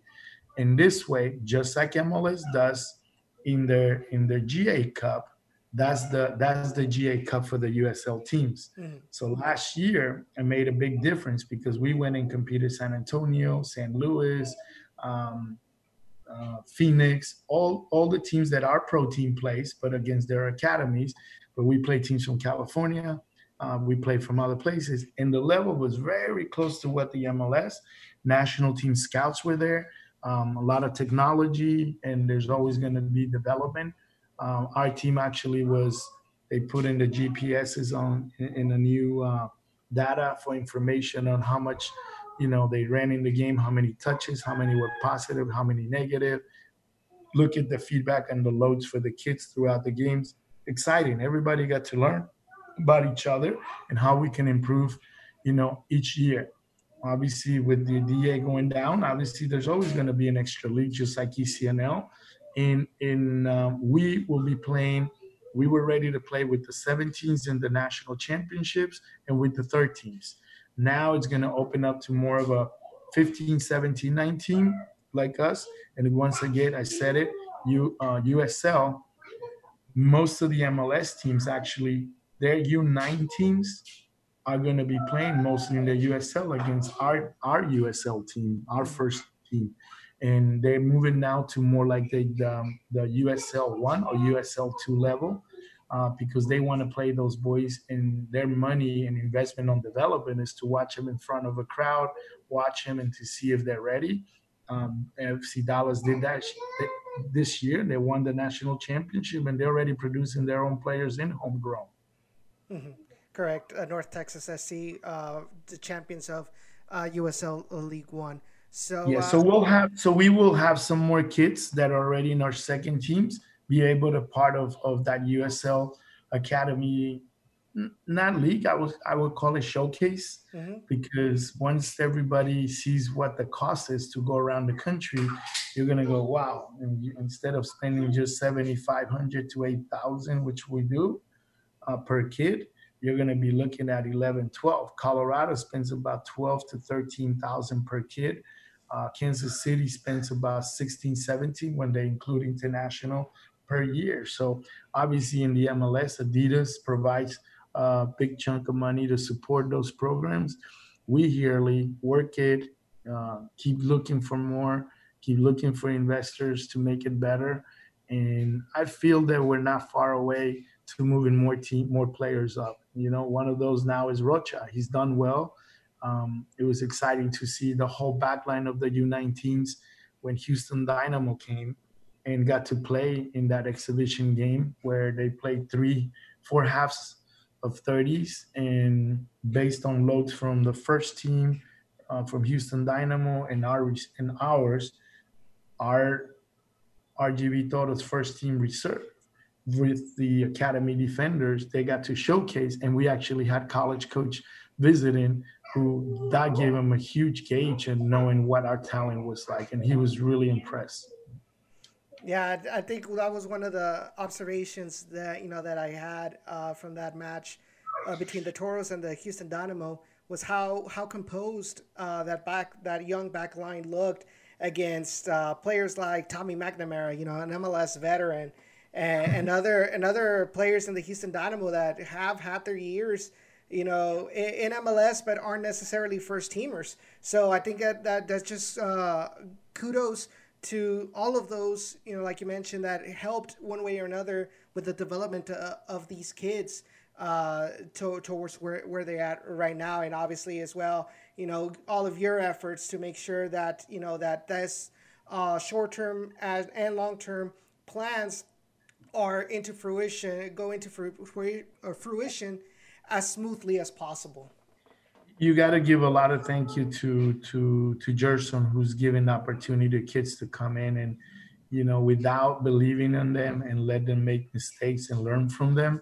In this way, just like MLS does in their in their GA Cup, that's the that's the GA Cup for the USL teams. Mm-hmm. So last year it made a big difference because we went and competed San Antonio, San Luis, um, uh, Phoenix, all all the teams that our pro team plays, but against their academies. But we play teams from California, uh, we played from other places, and the level was very close to what the MLS national team scouts were there. Um, a lot of technology, and there's always going to be development. Um, our team actually was they put in the GPSs on in, in a new uh, data for information on how much you know they ran in the game, how many touches, how many were positive, how many negative. Look at the feedback and the loads for the kids throughout the games. Exciting. Everybody got to learn about each other and how we can improve, you know, each year. Obviously, with the DA going down, obviously there's always going to be an extra league, just like ECNL. And in um, we will be playing. We were ready to play with the 17s in the national championships and with the 13s. Now it's going to open up to more of a 15, 17, 19 like us. And once again, I said it, you uh, USL, most of the MLS teams actually, their U9 teams are going to be playing mostly in the USL against our our USL team, our first team, and they're moving now to more like the the, the USL one or USL two level. Uh, because they want to play those boys and their money and investment on development is to watch them in front of a crowd, watch them and to see if they're ready. Um, FC Dallas did that this year. They won the national championship and they're already producing their own players in homegrown. Mm-hmm. Correct. Uh, North Texas SC, uh, the champions of uh, USL League One. So yeah, so uh, we'll have so we will have some more kids that are already in our second teams be able to part of of that USL Academy not league i would i would call it showcase mm-hmm. because once everybody sees what the cost is to go around the country you're going to go wow and you, instead of spending just 7500 to 8000 which we do uh, per kid you're going to be looking at 11, 12. Colorado spends about 12 to 13,000 per kid. Uh, Kansas City spends about 16, 17 when they include international per year. So obviously in the MLS, Adidas provides a big chunk of money to support those programs. We yearly work it, uh, keep looking for more, keep looking for investors to make it better. And I feel that we're not far away to moving more team, more players up. You know, one of those now is Rocha. He's done well. Um, it was exciting to see the whole backline of the U19s when Houston Dynamo came and got to play in that exhibition game where they played three, four halves of 30s and based on loads from the first team uh, from Houston Dynamo and ours and ours, our RGV Toros first team reserve with the academy defenders they got to showcase and we actually had college coach visiting who that gave him a huge gauge and knowing what our talent was like and he was really impressed. Yeah i think that was one of the observations that you know that i had uh, from that match uh, between the toros and the houston dynamo was how how composed uh, that back that young back line looked against uh, players like tommy mcnamara you know an mls veteran and, and other and other players in the Houston Dynamo that have had their years, you know, in, MLS, but aren't necessarily first teamers. So I think that, that that's just uh, kudos to all of those, you know, like you mentioned, that helped one way or another with the development uh, of these kids uh, to, towards where, where they're at right now. And obviously, as well, you know, all of your efforts to make sure that, you know, that this uh, short term and long term plans are into fruition, go into fruition as smoothly as possible. You got to give a lot of thank you to to to Gerson, who's given the opportunity to kids to come in and, you know, without believing in them and let them make mistakes and learn from them,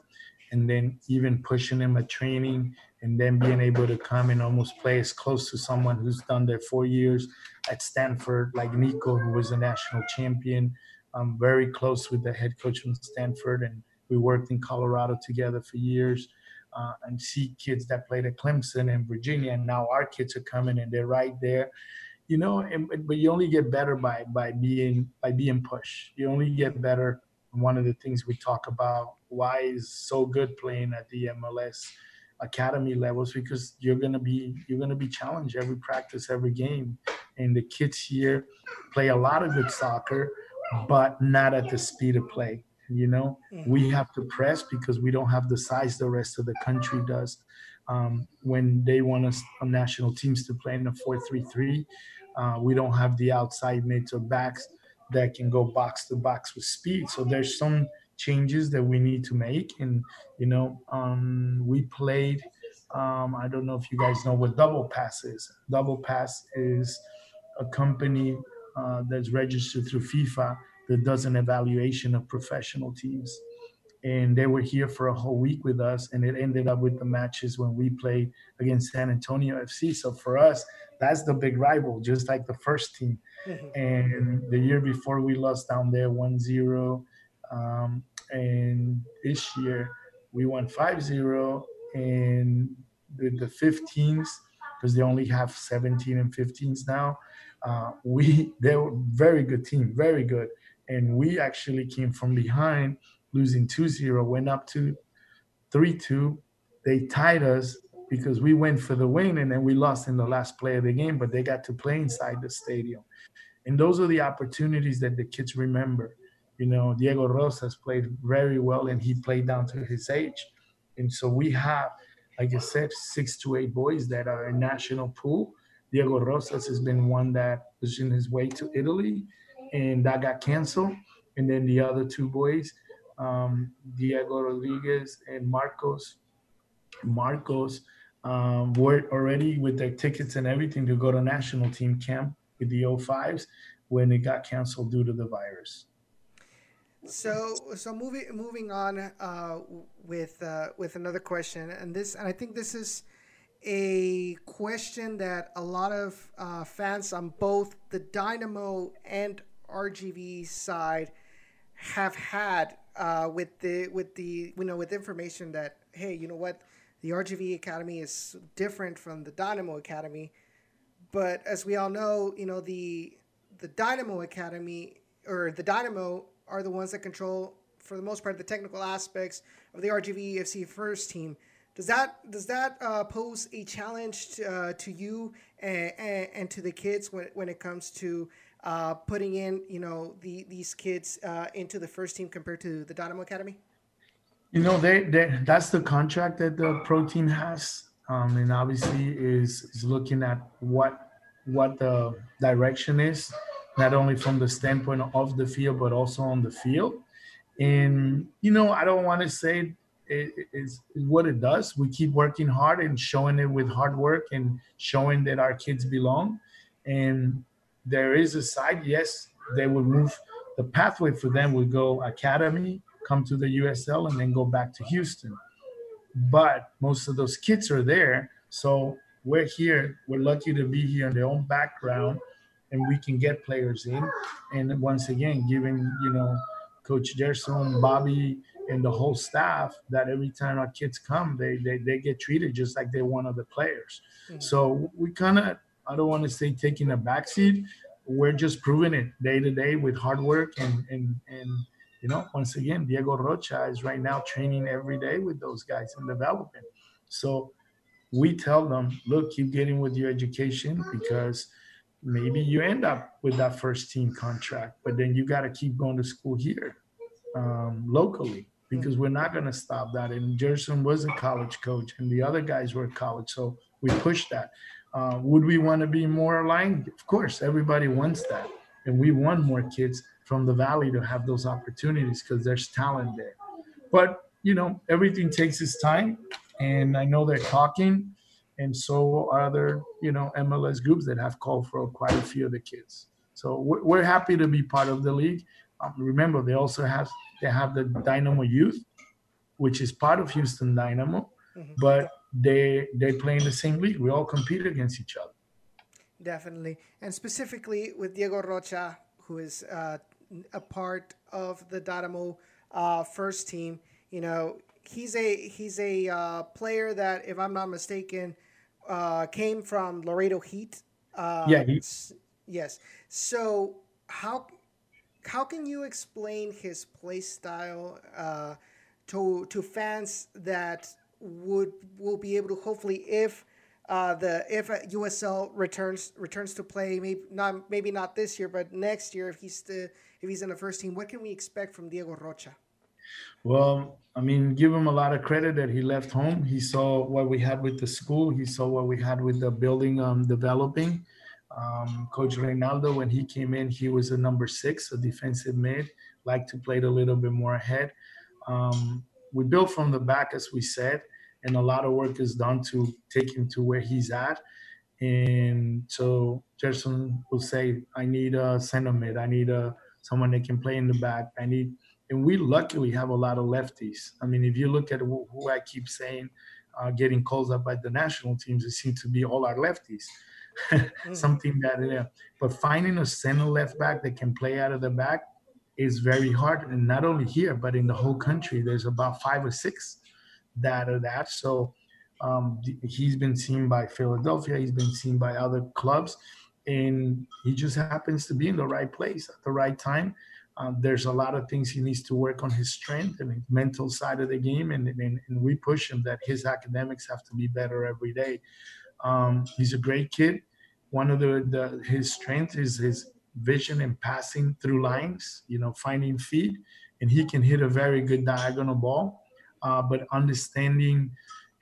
and then even pushing them at training and then being able to come and almost play as close to someone who's done their four years at Stanford, like Nico, who was a national champion. I'm very close with the head coach from Stanford, and we worked in Colorado together for years. Uh, and see kids that played at Clemson and Virginia, and now our kids are coming and they're right there, you know. And, but you only get better by by being by being pushed. You only get better. One of the things we talk about why is so good playing at the MLS academy levels because you're gonna be you're gonna be challenged every practice, every game, and the kids here play a lot of good soccer but not at the speed of play. You know, mm-hmm. we have to press because we don't have the size the rest of the country does. Um, when they want us on national teams to play in a 4-3-3, uh, we don't have the outside mids or backs that can go box to box with speed. So there's some changes that we need to make. And you know, um, we played. Um, I don't know if you guys know what double pass is. Double pass is a company uh, that's registered through FIFA that does an evaluation of professional teams. And they were here for a whole week with us, and it ended up with the matches when we played against San Antonio FC. So for us, that's the big rival, just like the first team. Mm-hmm. And the year before, we lost down there 1 0. Um, and this year, we won 5 0. And the, the 15s, because they only have 17 and 15s now, uh, we *laughs* they were very good team, very good, and we actually came from behind, losing 2-0, went up to 3-2. They tied us because we went for the win, and then we lost in the last play of the game. But they got to play inside the stadium, and those are the opportunities that the kids remember. You know, Diego Rosas played very well, and he played down to his age, and so we have like I said, six to eight boys that are a national pool Diego Rosas has been one that was in his way to Italy, and that got canceled. And then the other two boys, um, Diego Rodriguez and Marcos, Marcos um, were already with their tickets and everything to go to national team camp with the 05s when it got canceled due to the virus. So, so moving moving on uh, with uh, with another question, and this, and I think this is a question that a lot of uh, fans on both the Dynamo and RGV side have had uh, with the with the you know with information that hey you know what? The RGV Academy is different from the Dynamo Academy, but as we all know you know the the Dynamo Academy or the Dynamo are the ones that control for the most part the technical aspects of the RGV FC first team does that does that uh, pose a challenge to, uh, to you and, and, and, to the kids when, when it comes to uh, putting in you know the, these kids uh, into the first team compared to the Dynamo Academy? You know, they, they that's the contract that the pro team has, um, and obviously is is looking at what what the direction is, not only from the standpoint of the field but also on the field. And you know, I don't want to say is, is what it does. We keep working hard and showing it with hard work and showing that our kids belong. And there is a side, yes, they will move. The pathway for them would go academy, come to the USL, and then go back to Houston. But most of those kids are there. So we're here. We're lucky to be here in their own background, and we can get players in. And once again, giving, you know, Coach Gerson, Bobby, and the whole staff that every time our kids come, they they, they get treated just like they're one of the players. Mm-hmm. So we kind of, I don't want to say taking a backseat. We're just proving it day to day with hard work and and and you know, once again, Diego Rocha is right now training every day with those guys and developing. So we tell them, look, keep getting with your education because maybe you end up with that first team contract, but then you got to keep going to school here um, locally because we're not going to stop that. And Gerson was a college coach, and the other guys were college, so we pushed that. Uh, would we want to be more aligned? Of course, everybody wants that. and we want more kids from the valley to have those opportunities because there's talent there. But you know, everything takes its time, and I know they're talking, and so are other you know MLS groups that have called for quite a few of the kids. So we're, we're happy to be part of the league. Um, remember, they also have they have the Dynamo Youth, which is part of Houston Dynamo, mm-hmm. but they they play in the same league. We all compete against each other. Definitely, and specifically with Diego Rocha, who is uh, a part of the Dynamo uh, first team. You know, he's a he's a uh, player that, if I'm not mistaken, uh, came from Laredo Heat. Uh, yeah. He... Yes. So how how can you explain his play style uh, to to fans that would will be able to hopefully if uh, the if USL returns returns to play maybe not maybe not this year but next year if he's the if he's in the first team what can we expect from Diego Rocha? Well, I mean, give him a lot of credit that he left home. He saw what we had with the school. He saw what we had with the building um, developing. Um, Coach Reynaldo, when he came in, he was a number six, a defensive mid, liked to play it a little bit more ahead. Um, we built from the back, as we said, and a lot of work is done to take him to where he's at. And so Gerson will say, I need a center mid. I need a someone that can play in the back. I need, and we luckily have a lot of lefties. I mean, if you look at who, who I keep saying, uh, getting calls up by the national teams, it seems to be all our lefties. *laughs* mm. Something that, yeah. But finding a center left back that can play out of the back is very hard, and not only here, but in the whole country. There's about five or six that are that. So um, he's been seen by Philadelphia. He's been seen by other clubs, and he just happens to be in the right place at the right time. Um, there's a lot of things he needs to work on his strength and his mental side of the game, and, and, and we push him that his academics have to be better every day. Um, he's a great kid. One of the, the his strength is his vision and passing through lines, you know, finding feet, and he can hit a very good diagonal ball. Uh, but understanding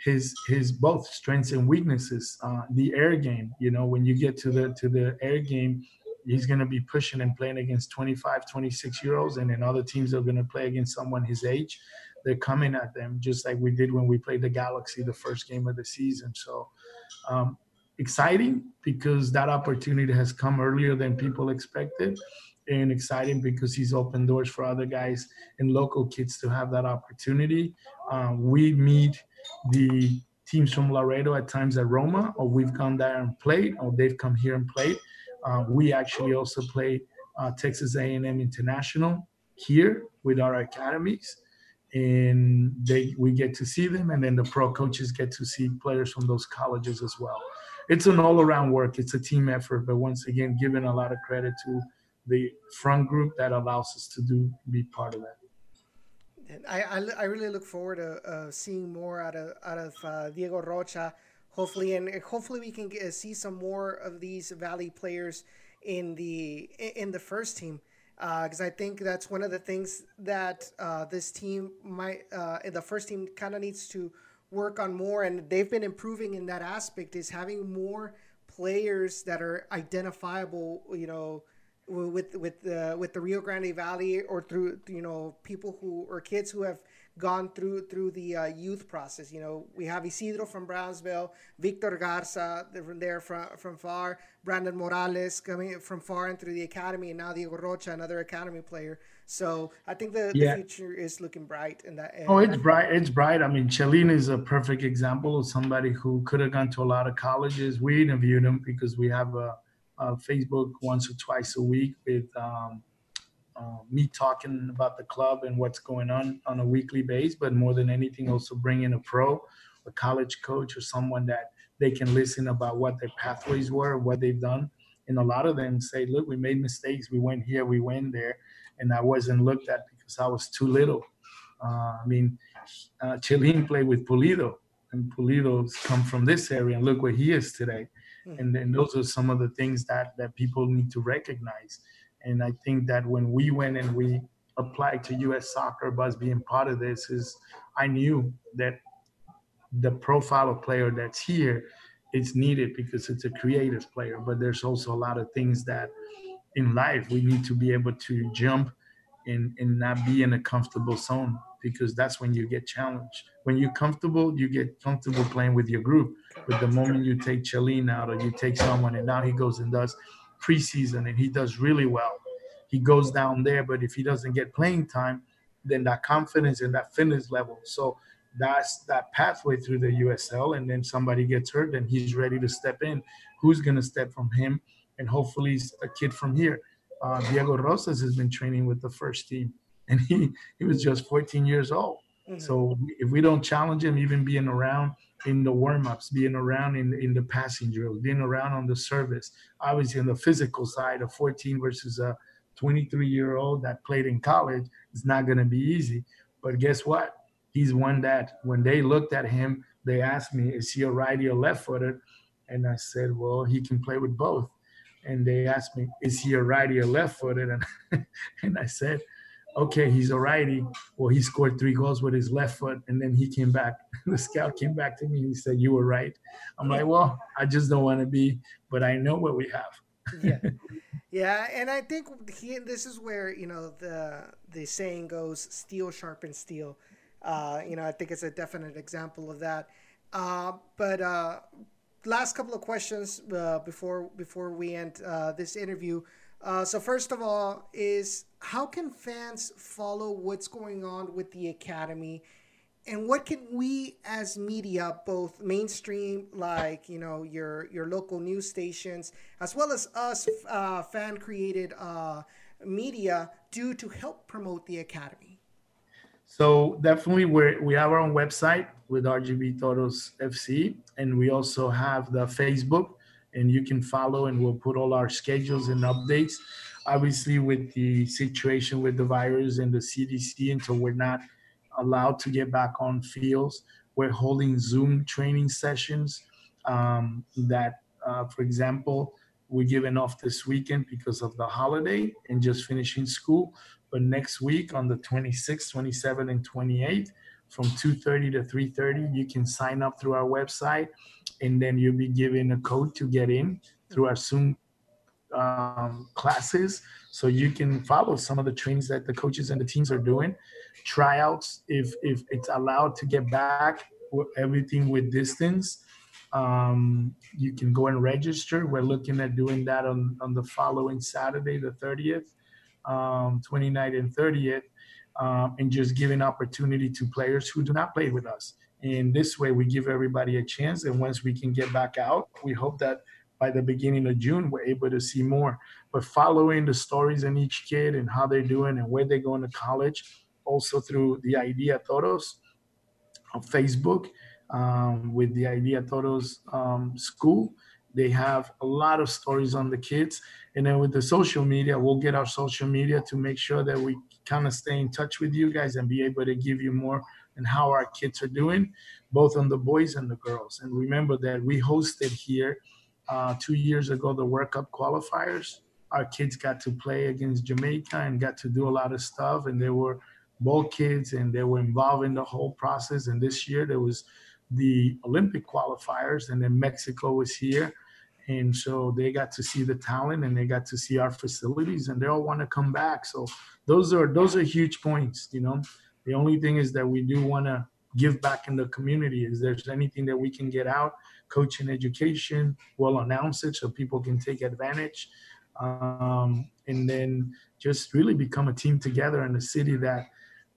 his his both strengths and weaknesses. Uh, the air game, you know, when you get to the to the air game, he's going to be pushing and playing against 25, 26 year olds, and then other teams are going to play against someone his age. They're coming at them just like we did when we played the Galaxy the first game of the season. So um, exciting because that opportunity has come earlier than people expected and exciting because he's opened doors for other guys and local kids to have that opportunity. Um, we meet the teams from Laredo at times at Roma, or we've gone there and played, or they've come here and played. Uh, we actually also play uh, Texas A&M International here with our academies, and they we get to see them, and then the pro coaches get to see players from those colleges as well. It's an all-around work. It's a team effort, but once again, giving a lot of credit to the front group that allows us to do be part of that. I, I, I really look forward to uh, seeing more out of out of uh, Diego Rocha, hopefully, and hopefully we can get, see some more of these Valley players in the in the first team, because uh, I think that's one of the things that uh, this team might uh, the first team kind of needs to work on more, and they've been improving in that aspect is having more players that are identifiable, you know with with the with the Rio Grande Valley or through you know people who or kids who have gone through through the uh, youth process. You know, we have Isidro from Brownsville, Victor Garza from there from from Pharr, Brandon Morales coming from Pharr and through the academy, and now Diego Rocha, another academy player. So I think the, yeah. the future is looking bright in that. Oh, it's bright. It's bright. I mean, Chelin is a perfect example of somebody who could have gone to a lot of colleges. We interviewed him because we have a uh, Facebook once or twice a week with um, uh, me talking about the club and what's going on on a weekly basis. But more than anything, also bring in a pro, a college coach, or someone that they can listen about what their pathways were, what they've done. And a lot of them say, "Look, we made mistakes. We went here, we went there, and I wasn't looked at because I was too little." Uh, I mean, uh, Chelin played with Pulido, and Pulido's come from this area, and look where he is today. Mm-hmm. and then those are some of the things that that people need to recognize and i think that when we went and we applied to us soccer bus being part of this is i knew that the profile of player that's here is needed because it's a creative player but there's also a lot of things that in life we need to be able to jump and, and not be in a comfortable zone because that's when you get challenged. When you're comfortable, you get comfortable playing with your group. But the moment you take Chelin out or you take someone and now he goes and does preseason and he does really well, he goes down there. But if he doesn't get playing time, then that confidence and that fitness level. So that's that pathway through the USL. And then somebody gets hurt, and he's ready to step in. Who's going to step from him? And hopefully, a kid from here. Uh, Diego Rosas has been training with the first team, and he he was just 14 years old. Mm-hmm. So if we don't challenge him, even being around in the warm-ups, being around in in the passing drills, being around on the service, obviously on the physical side, a 14 versus a 23 year old that played in college is not going to be easy. But guess what? He's one that when they looked at him, they asked me, "Is he a righty or left-footed?" And I said, "Well, he can play with both." and they asked me, "Is he a righty or left-footed?" And *laughs* and I said, "Okay, he's a righty." Well, he scored three goals with his left foot, and then he came back. *laughs* The scout came back to me and he said, "You were right." I'm like, "Well, I just don't want to be, but I know what we have." yeah, *laughs* yeah, and I think he, this is where you know the the saying goes, "Steel sharpens steel." Uh, you know, I think it's a definite example of that. Uh, but uh, last couple of questions uh, before before we end uh, this interview. Uh, so first of all, is how can fans follow what's going on with the academy, and what can we as media, both mainstream like you know your your local news stations, as well as us uh, fan created uh, media, do to help promote the academy? So definitely, we we have our own website with RGV Toros FC, and we also have the Facebook, and you can follow, and we'll put all our schedules and updates. Obviously, with the situation with the virus and the CDC, until we're not allowed to get back on fields, we're holding Zoom training sessions. Um, that, uh, for example, we're giving off this weekend because of the holiday and just finishing school. But next week on the 26th, 27th, and 28th, from 2.30 to 3.30, you can sign up through our website and then you'll be given a code to get in through our Zoom um, classes. So you can follow some of the trainings that the coaches and the teams are doing. Tryouts, if, if it's allowed to get back, everything with distance. Um, you can go and register. We're looking at doing that on, on the following Saturday, the 30th um, 29th and 30th, um, and just giving opportunity to players who do not play with us. And this way, we give everybody a chance. And once we can get back out, we hope that by the beginning of June, we're able to see more. But following the stories in each kid and how they're doing and where they're going to college, also through the IDEA Toros on Facebook um, with the IDEA Toros um, school. They have a lot of stories on the kids. And then with the social media, we'll get our social media to make sure that we kind of stay in touch with you guys and be able to give you more and how our kids are doing, both on the boys and the girls. And remember that we hosted here uh, two years ago the World Cup qualifiers. Our kids got to play against Jamaica and got to do a lot of stuff, and they were both kids and they were involved in the whole process. And this year there was the Olympic qualifiers, and then Mexico was here and so they got to see the talent and they got to see our facilities and they all want to come back. So those are those are huge points you know? The only thing is that we do want to give back in the community. Is there's anything that we can get out coaching education we'll announce it so people can take advantage. Um, and then just really become a team together in a city that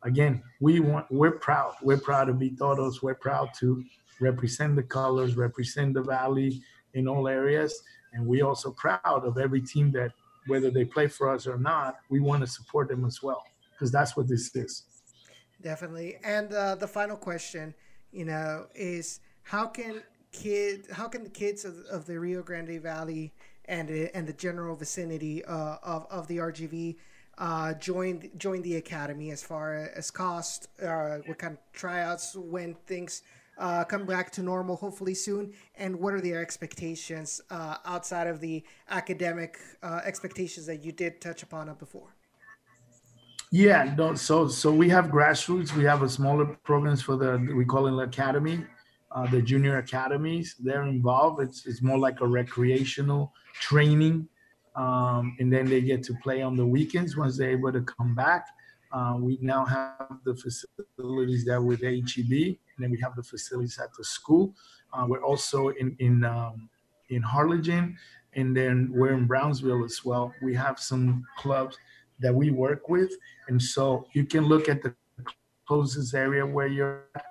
again we want we're proud. We're proud to be Toros we're proud to represent the colors represent the valley in all areas. And we also proud of every team that, whether they play for us or not, we want to support them as well because that's what this is. Definitely. And uh, the final question, you know, is how can kid, how can the kids of, of the Rio Grande Valley and and the general vicinity uh, of of the RGV uh, join join the academy as far as cost, uh, what kind of tryouts, when things uh, come back to normal hopefully soon? And what are their expectations uh, outside of the academic uh, expectations that you did touch upon before? Yeah, no, so so we have grassroots. We have a smaller programs for the we call it academy, uh, the junior academies. They're involved. It's it's more like a recreational training um, and then they get to play on the weekends once they're able to come back. Uh, we now have the facilities there with HEB, and then we have the facilities at the school. Uh, we're also in in um, in Harlingen, and then we're in Brownsville as well. We have some clubs that we work with, and so you can look at the closest area where you're. At.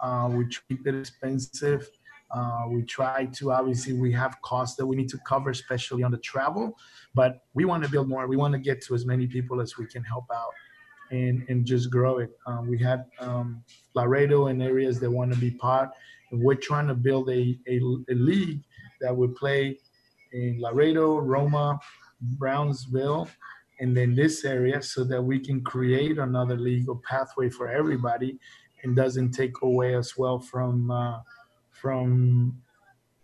Uh, we treat it expensive. Uh, we try to obviously we have costs that we need to cover, especially on the travel, but we want to build more. We want to get to as many people as we can help out and and just grow it. Um, we had um, Laredo and areas that want to be part, and we're trying to build a, a, a league that would play in Laredo, Roma, Brownsville, and then this area, so that we can create another legal pathway for everybody, and doesn't take away as well from uh, from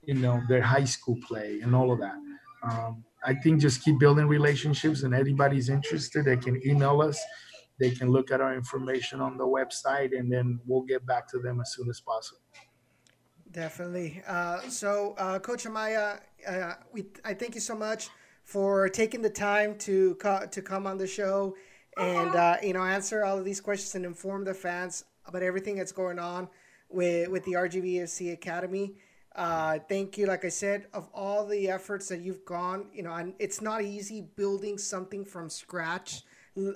you know their high school play and all of that. Um, I think just keep building relationships, and anybody's interested, they can email us they can look at our information on the website and then we'll get back to them as soon as possible. Definitely. Uh, so, uh, Coach Amaya, uh, we I thank you so much for taking the time to co- to come on the show and uh, you know answer all of these questions and inform the fans about everything that's going on with with the RGVFC Academy. Uh, thank you, like I said, of all the efforts that you've gone. You know, and it's not easy building something from scratch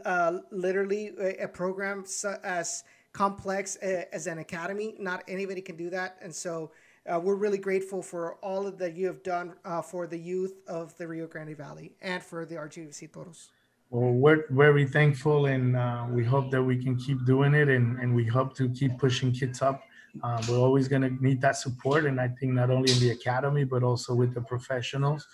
uh, literally a, program as complex as an academy. Not anybody can do that, and so uh, we're really grateful for all of that you have done uh, for the youth of the Rio Grande Valley and for the RGVC Toros. Well, we're very thankful, and uh, we hope that we can keep doing it, and, and we hope to keep pushing kids up. Uh, we're always going to need that support, and I think not only in the academy but also with the professionals.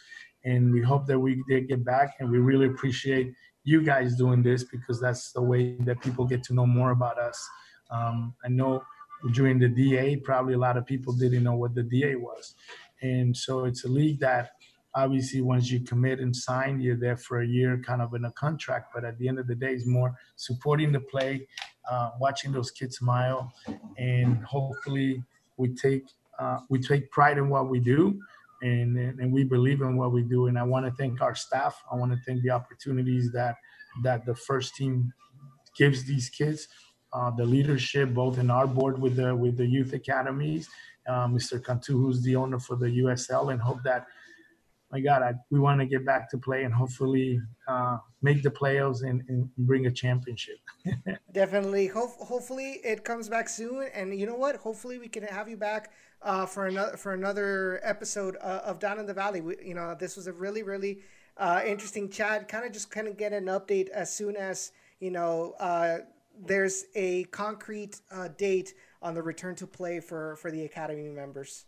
And we hope that we get back, and we really appreciate you guys doing this because that's the way that people get to know more about us. Um, I know during the DA, probably a lot of people didn't know what the DA was. And so it's a league that obviously once you commit and sign, you're there for a year kind of in a contract. But at the end of the day, it's more supporting the play, uh, watching those kids smile, and hopefully we take uh, we take pride in what we do and, and we believe in what we do. And I want to thank our staff. I want to thank the opportunities that that the first team gives these kids, uh, the leadership both in our board with the with the youth academies, uh, Mr. Cantu, who's the owner for the USL, and hope that my God, I, we want to get back to play and hopefully uh, make the playoffs and, and, bring a championship. *laughs* Definitely. Ho- hopefully it comes back soon. And you know what? Hopefully we can have you back uh, for another for another episode uh, of Down in the Valley. We, you know, this was a really really uh, interesting chat. Kind of just kind of get an update as soon as you know uh, there's a concrete uh, date on the return to play for for the academy members.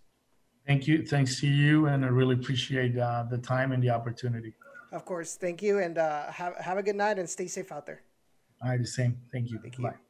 Thank you. Thanks to you, and I really appreciate uh, the time and the opportunity. Of course. Thank you, and uh, have have a good night and stay safe out there. All right, the same. Thank you. Thank you. Bye. Bye.